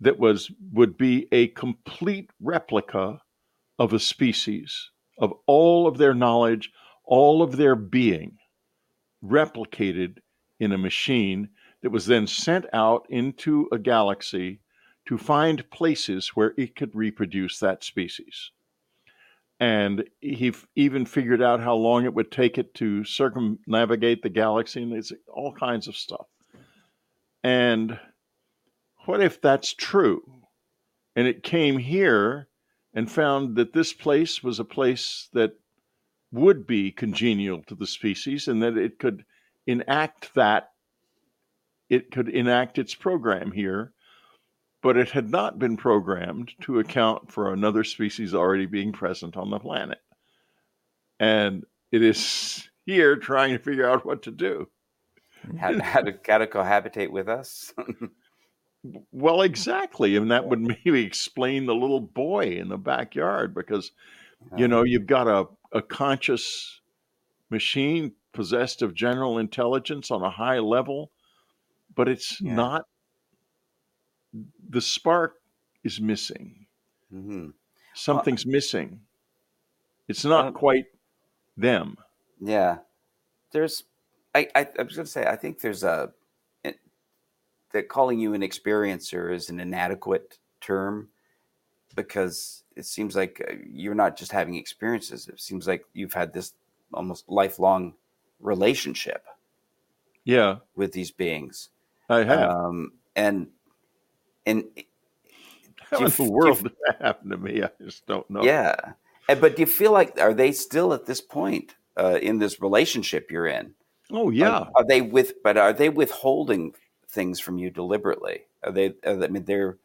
that was would be a complete replica of a species of all of their knowledge, all of their being, replicated in a machine that was then sent out into a galaxy to find places where it could reproduce that species. And he f- even figured out how long it would take it to circumnavigate the galaxy, and it's all kinds of stuff. And what if that's true? And it came here and found that this place was a place that would be congenial to the species and that it could enact that it could enact its program here but it had not been programmed to account for another species already being present on the planet and it is here trying to figure out what to do how, how, to, how to cohabitate with us well exactly and that would maybe explain the little boy in the backyard because you know oh. you've got a a conscious machine possessed of general intelligence on a high level, but it's yeah. not. The spark is missing. Mm-hmm. Something's well, missing. It's not quite them. Yeah, there's. I, I, I was going to say. I think there's a that calling you an experiencer is an inadequate term because it seems like uh, you're not just having experiences. It seems like you've had this almost lifelong relationship. Yeah, with these beings. I have. Um, and and how in the world did that happen to me? I just don't know. Yeah, but do you feel like are they still at this point uh, in this relationship you're in? Oh yeah. Are, are, they with? But are they withholding things from you deliberately? Are they? Are, I mean, they're.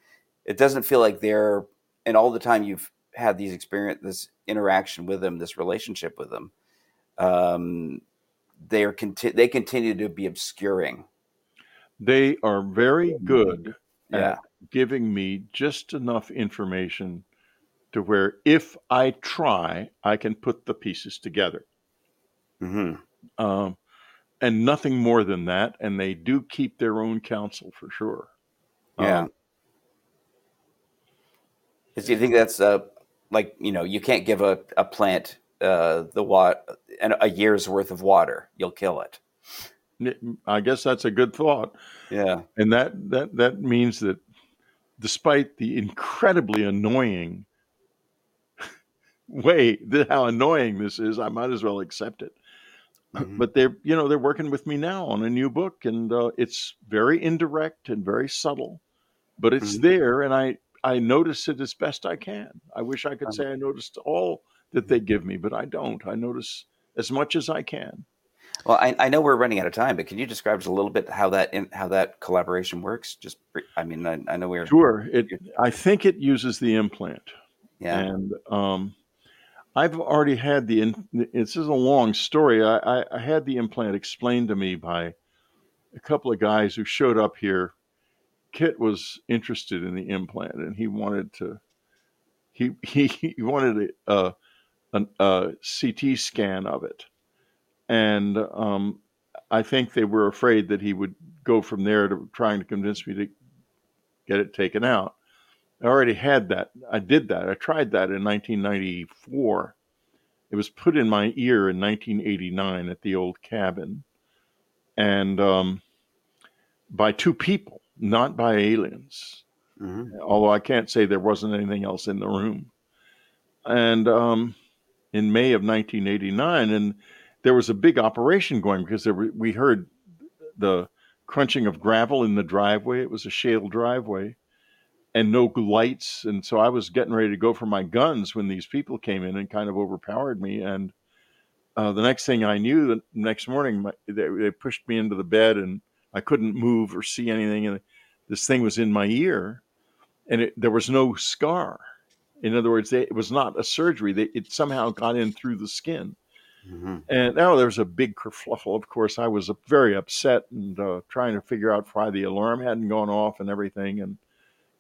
It doesn't feel like they're and all the time you've had these experience, this interaction with them, this relationship with them, um, they are conti- they continue to be obscuring. They are very good yeah. giving me just enough information to where if I try, I can put the pieces together. Mm-hmm. Um, and nothing more than that. And they do keep their own counsel for sure. Yeah. Um, do you think that's uh, like you know you can't give a, a plant uh, the water and a year's worth of water, you'll kill it. I guess that's a good thought. Yeah, and that that that means that despite the incredibly annoying way that how annoying this is, I might as well accept it. Mm-hmm. But they're you know they're working with me now on a new book, and uh, it's very indirect and very subtle, but it's mm-hmm. there, and I I notice it as best I can. I wish I could say I noticed all that they give me, but I don't. I notice as much as I can. Well, I, I know we're running out of time, but can you describe just a little bit how that in, how that collaboration works? Just, I mean, I, I know we're sure. It, I think it uses the implant. Yeah, and um, I've already had the. This is a long story. I, I, I had the implant explained to me by a couple of guys who showed up here Kit was interested in the implant, and he wanted to. He he, he wanted a, a, a CT scan of it, and um, I think they were afraid that he would go from there to trying to convince me to get it taken out. I already had that. I did that. I tried that in 1994. It was put in my ear in 1989 at the old cabin, and um, by two people not by aliens. Mm-hmm. Although I can't say there wasn't anything else in the room. And um, in May of 1989, and there was a big operation going because there were, we heard the crunching of gravel in the driveway. It was a shale driveway and no lights. And so I was getting ready to go for my guns when these people came in and kind of overpowered me. And uh, the next thing I knew, the next morning, my, they, they, pushed me into the bed and I couldn't move or see anything, and this thing was in my ear, and it, there was no scar. In other words, they, it was not a surgery. They, it somehow got in through the skin. Mm-hmm. And now there was a big kerfluffle. Of course, I was very upset and uh, trying to figure out why the alarm hadn't gone off and everything, and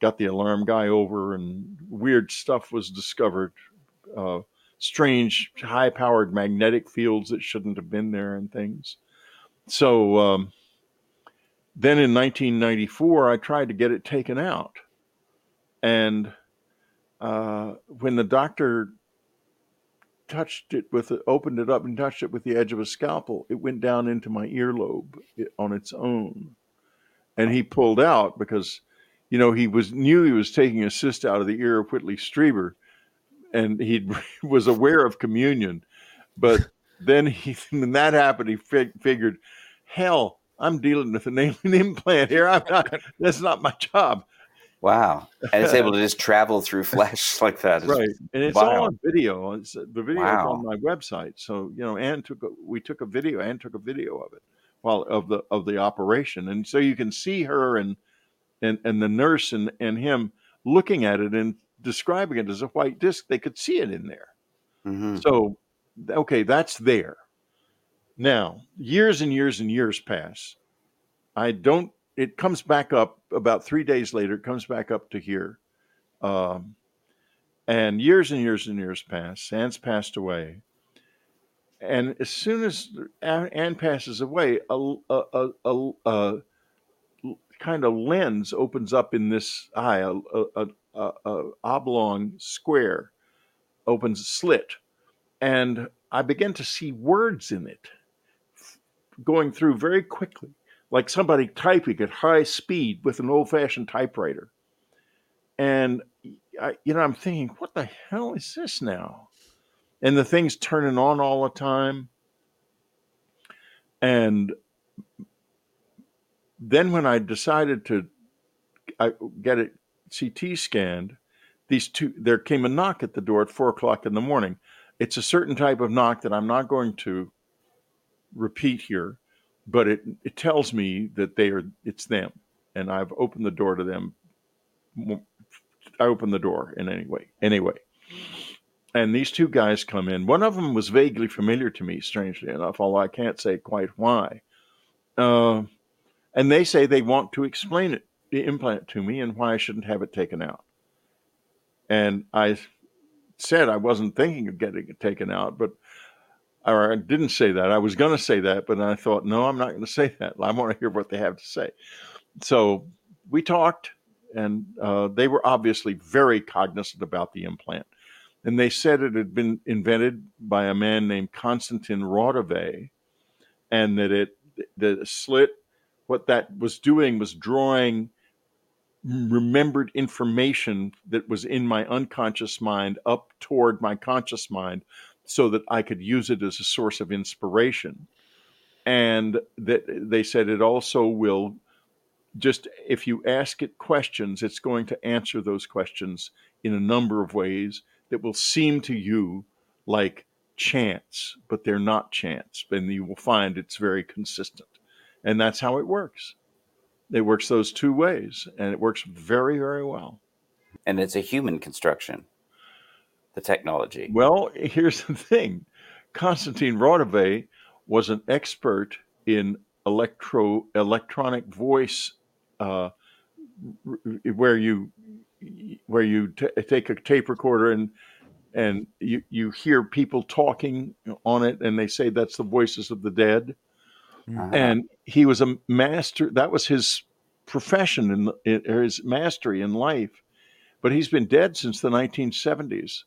got the alarm guy over, and weird stuff was discovered. Uh, strange, high-powered magnetic fields that shouldn't have been there, and things. So um, then in 1994, I tried to get it taken out. And uh, when the doctor touched it with it, opened it up and touched it with the edge of a scalpel, it went down into my earlobe on its own. And he pulled out because, you know, he was knew he was taking a cyst out of the ear of Whitley Strieber. and he was aware of communion, but then he when that happened, he fig- figured, hell, I'm dealing with an alien implant here. I'm not. That's not my job. Wow. And it's able to just travel through flesh like that. It's right. And it's wow. all on video. It's, the video is on my website. So you know Anne took a, we took a video Anne took a video of it while of the of the operation. And so you can see her and and and the nurse and and him looking at it and describing it as a white disc. They could see it in there. Mhm. so okay that's there. Now years and years and years pass. I don't it comes back up about three days later it comes back up to here um, and years and years and years pass. Anne's passed away. And as soon as Anne passes away, a, a, a, a, kind of lens opens up in this eye, a oblong square opens a slit. And I begin to see words in it going through very quickly, like somebody typing at high speed with an old fashioned typewriter. And I, you know, I'm thinking, what the hell is this now? And the thing's turning on all the time. And then when I decided to I get it CT scanned, these two there came a knock at the door at four o'clock in the morning. It's a certain type of knock that I'm not going to repeat here, but it it tells me that they are it's them, and I've opened the door to them. I opened the door in any way anyway. And these two guys come in. One of them was vaguely familiar to me, strangely enough, although I can't say quite why. Uh, and they say they want to explain it, the implant to me, and why I shouldn't have it taken out. And I said I wasn't thinking of getting it taken out, but or I didn't say that. I was going to say that, but I thought, no, I'm not going to say that. I want to hear what they have to say. So we talked, and uh, they were obviously very cognizant about the implant. And they said it had been invented by a man named Konstantin Raudive, and that it the slit what that was doing was drawing remembered information that was in my unconscious mind up toward my conscious mind so that I could use it as a source of inspiration. And that they said it also will just, if you ask it questions, it's going to answer those questions in a number of ways that will seem to you like chance, but they're not chance. And you will find it's very consistent. And that's how it works. It works those two ways, and it works very, very well. And it's a human construction, the technology. Well, here's the thing Konstantin Raudive was an expert in electro electronic voice, uh, where you where you t- take a tape recorder and and you, you hear people talking on it, and they say that's the voices of the dead. Uh-huh. And he was a master. That was his profession in, in or his mastery in life. But he's been dead since the 1970s.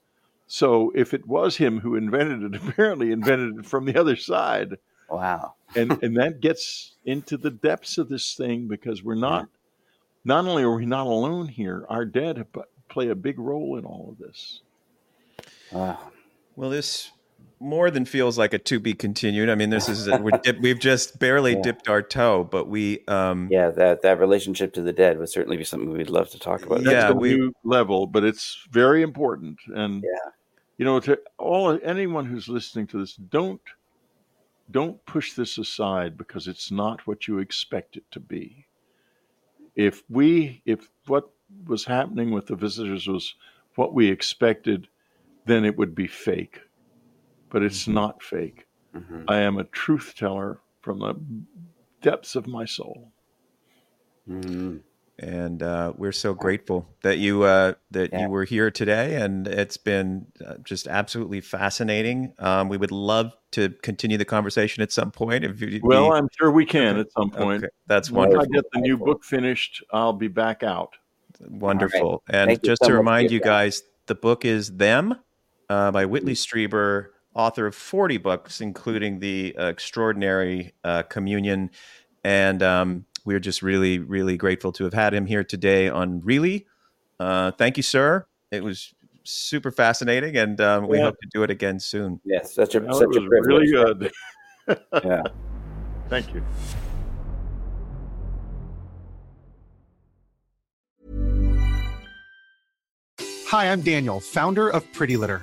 So if it was him who invented it, apparently invented it from the other side. Wow. And and that gets into the depths of this thing because we're not not only are we not alone here, our dead have play a big role in all of this. Wow. Well, this more than feels like a to be continued. I mean, this is we're dip, we've just barely Yeah. dipped our toe, but we um Yeah, that that relationship to the dead would certainly be something we'd love to talk about. Yeah, That's a we- new level, but it's very important. And Yeah. You know, to all anyone who's listening to this, don't don't push this aside because it's not what you expect it to be. If we if what was happening with the visitors was what we expected, then it would be fake. But it's not fake. Mhm. I am a truth teller from the depths of my soul. Mhm. And uh, we're so grateful that you uh, that Yeah. you were here today, and it's been uh, just absolutely fascinating. Um, we would love to continue the conversation at some point. If you, Well, we- I'm sure we can at some point. okay, that's wonderful. Once I get the new book finished, I'll be back out. Wonderful. And Thank just so to remind you time. guys, the book is Them uh, by Whitley Strieber, author of 40 books, including the uh, extraordinary uh, Communion. And um, we're just really, really grateful to have had him here today on Really. Uh, thank you, sir. It was super fascinating, and um, we Yeah. hope to do it again soon. Yes, such a Well, such it a was privilege. really good. Yeah. Thank you. Hi, I'm Daniel, founder of Pretty Litter.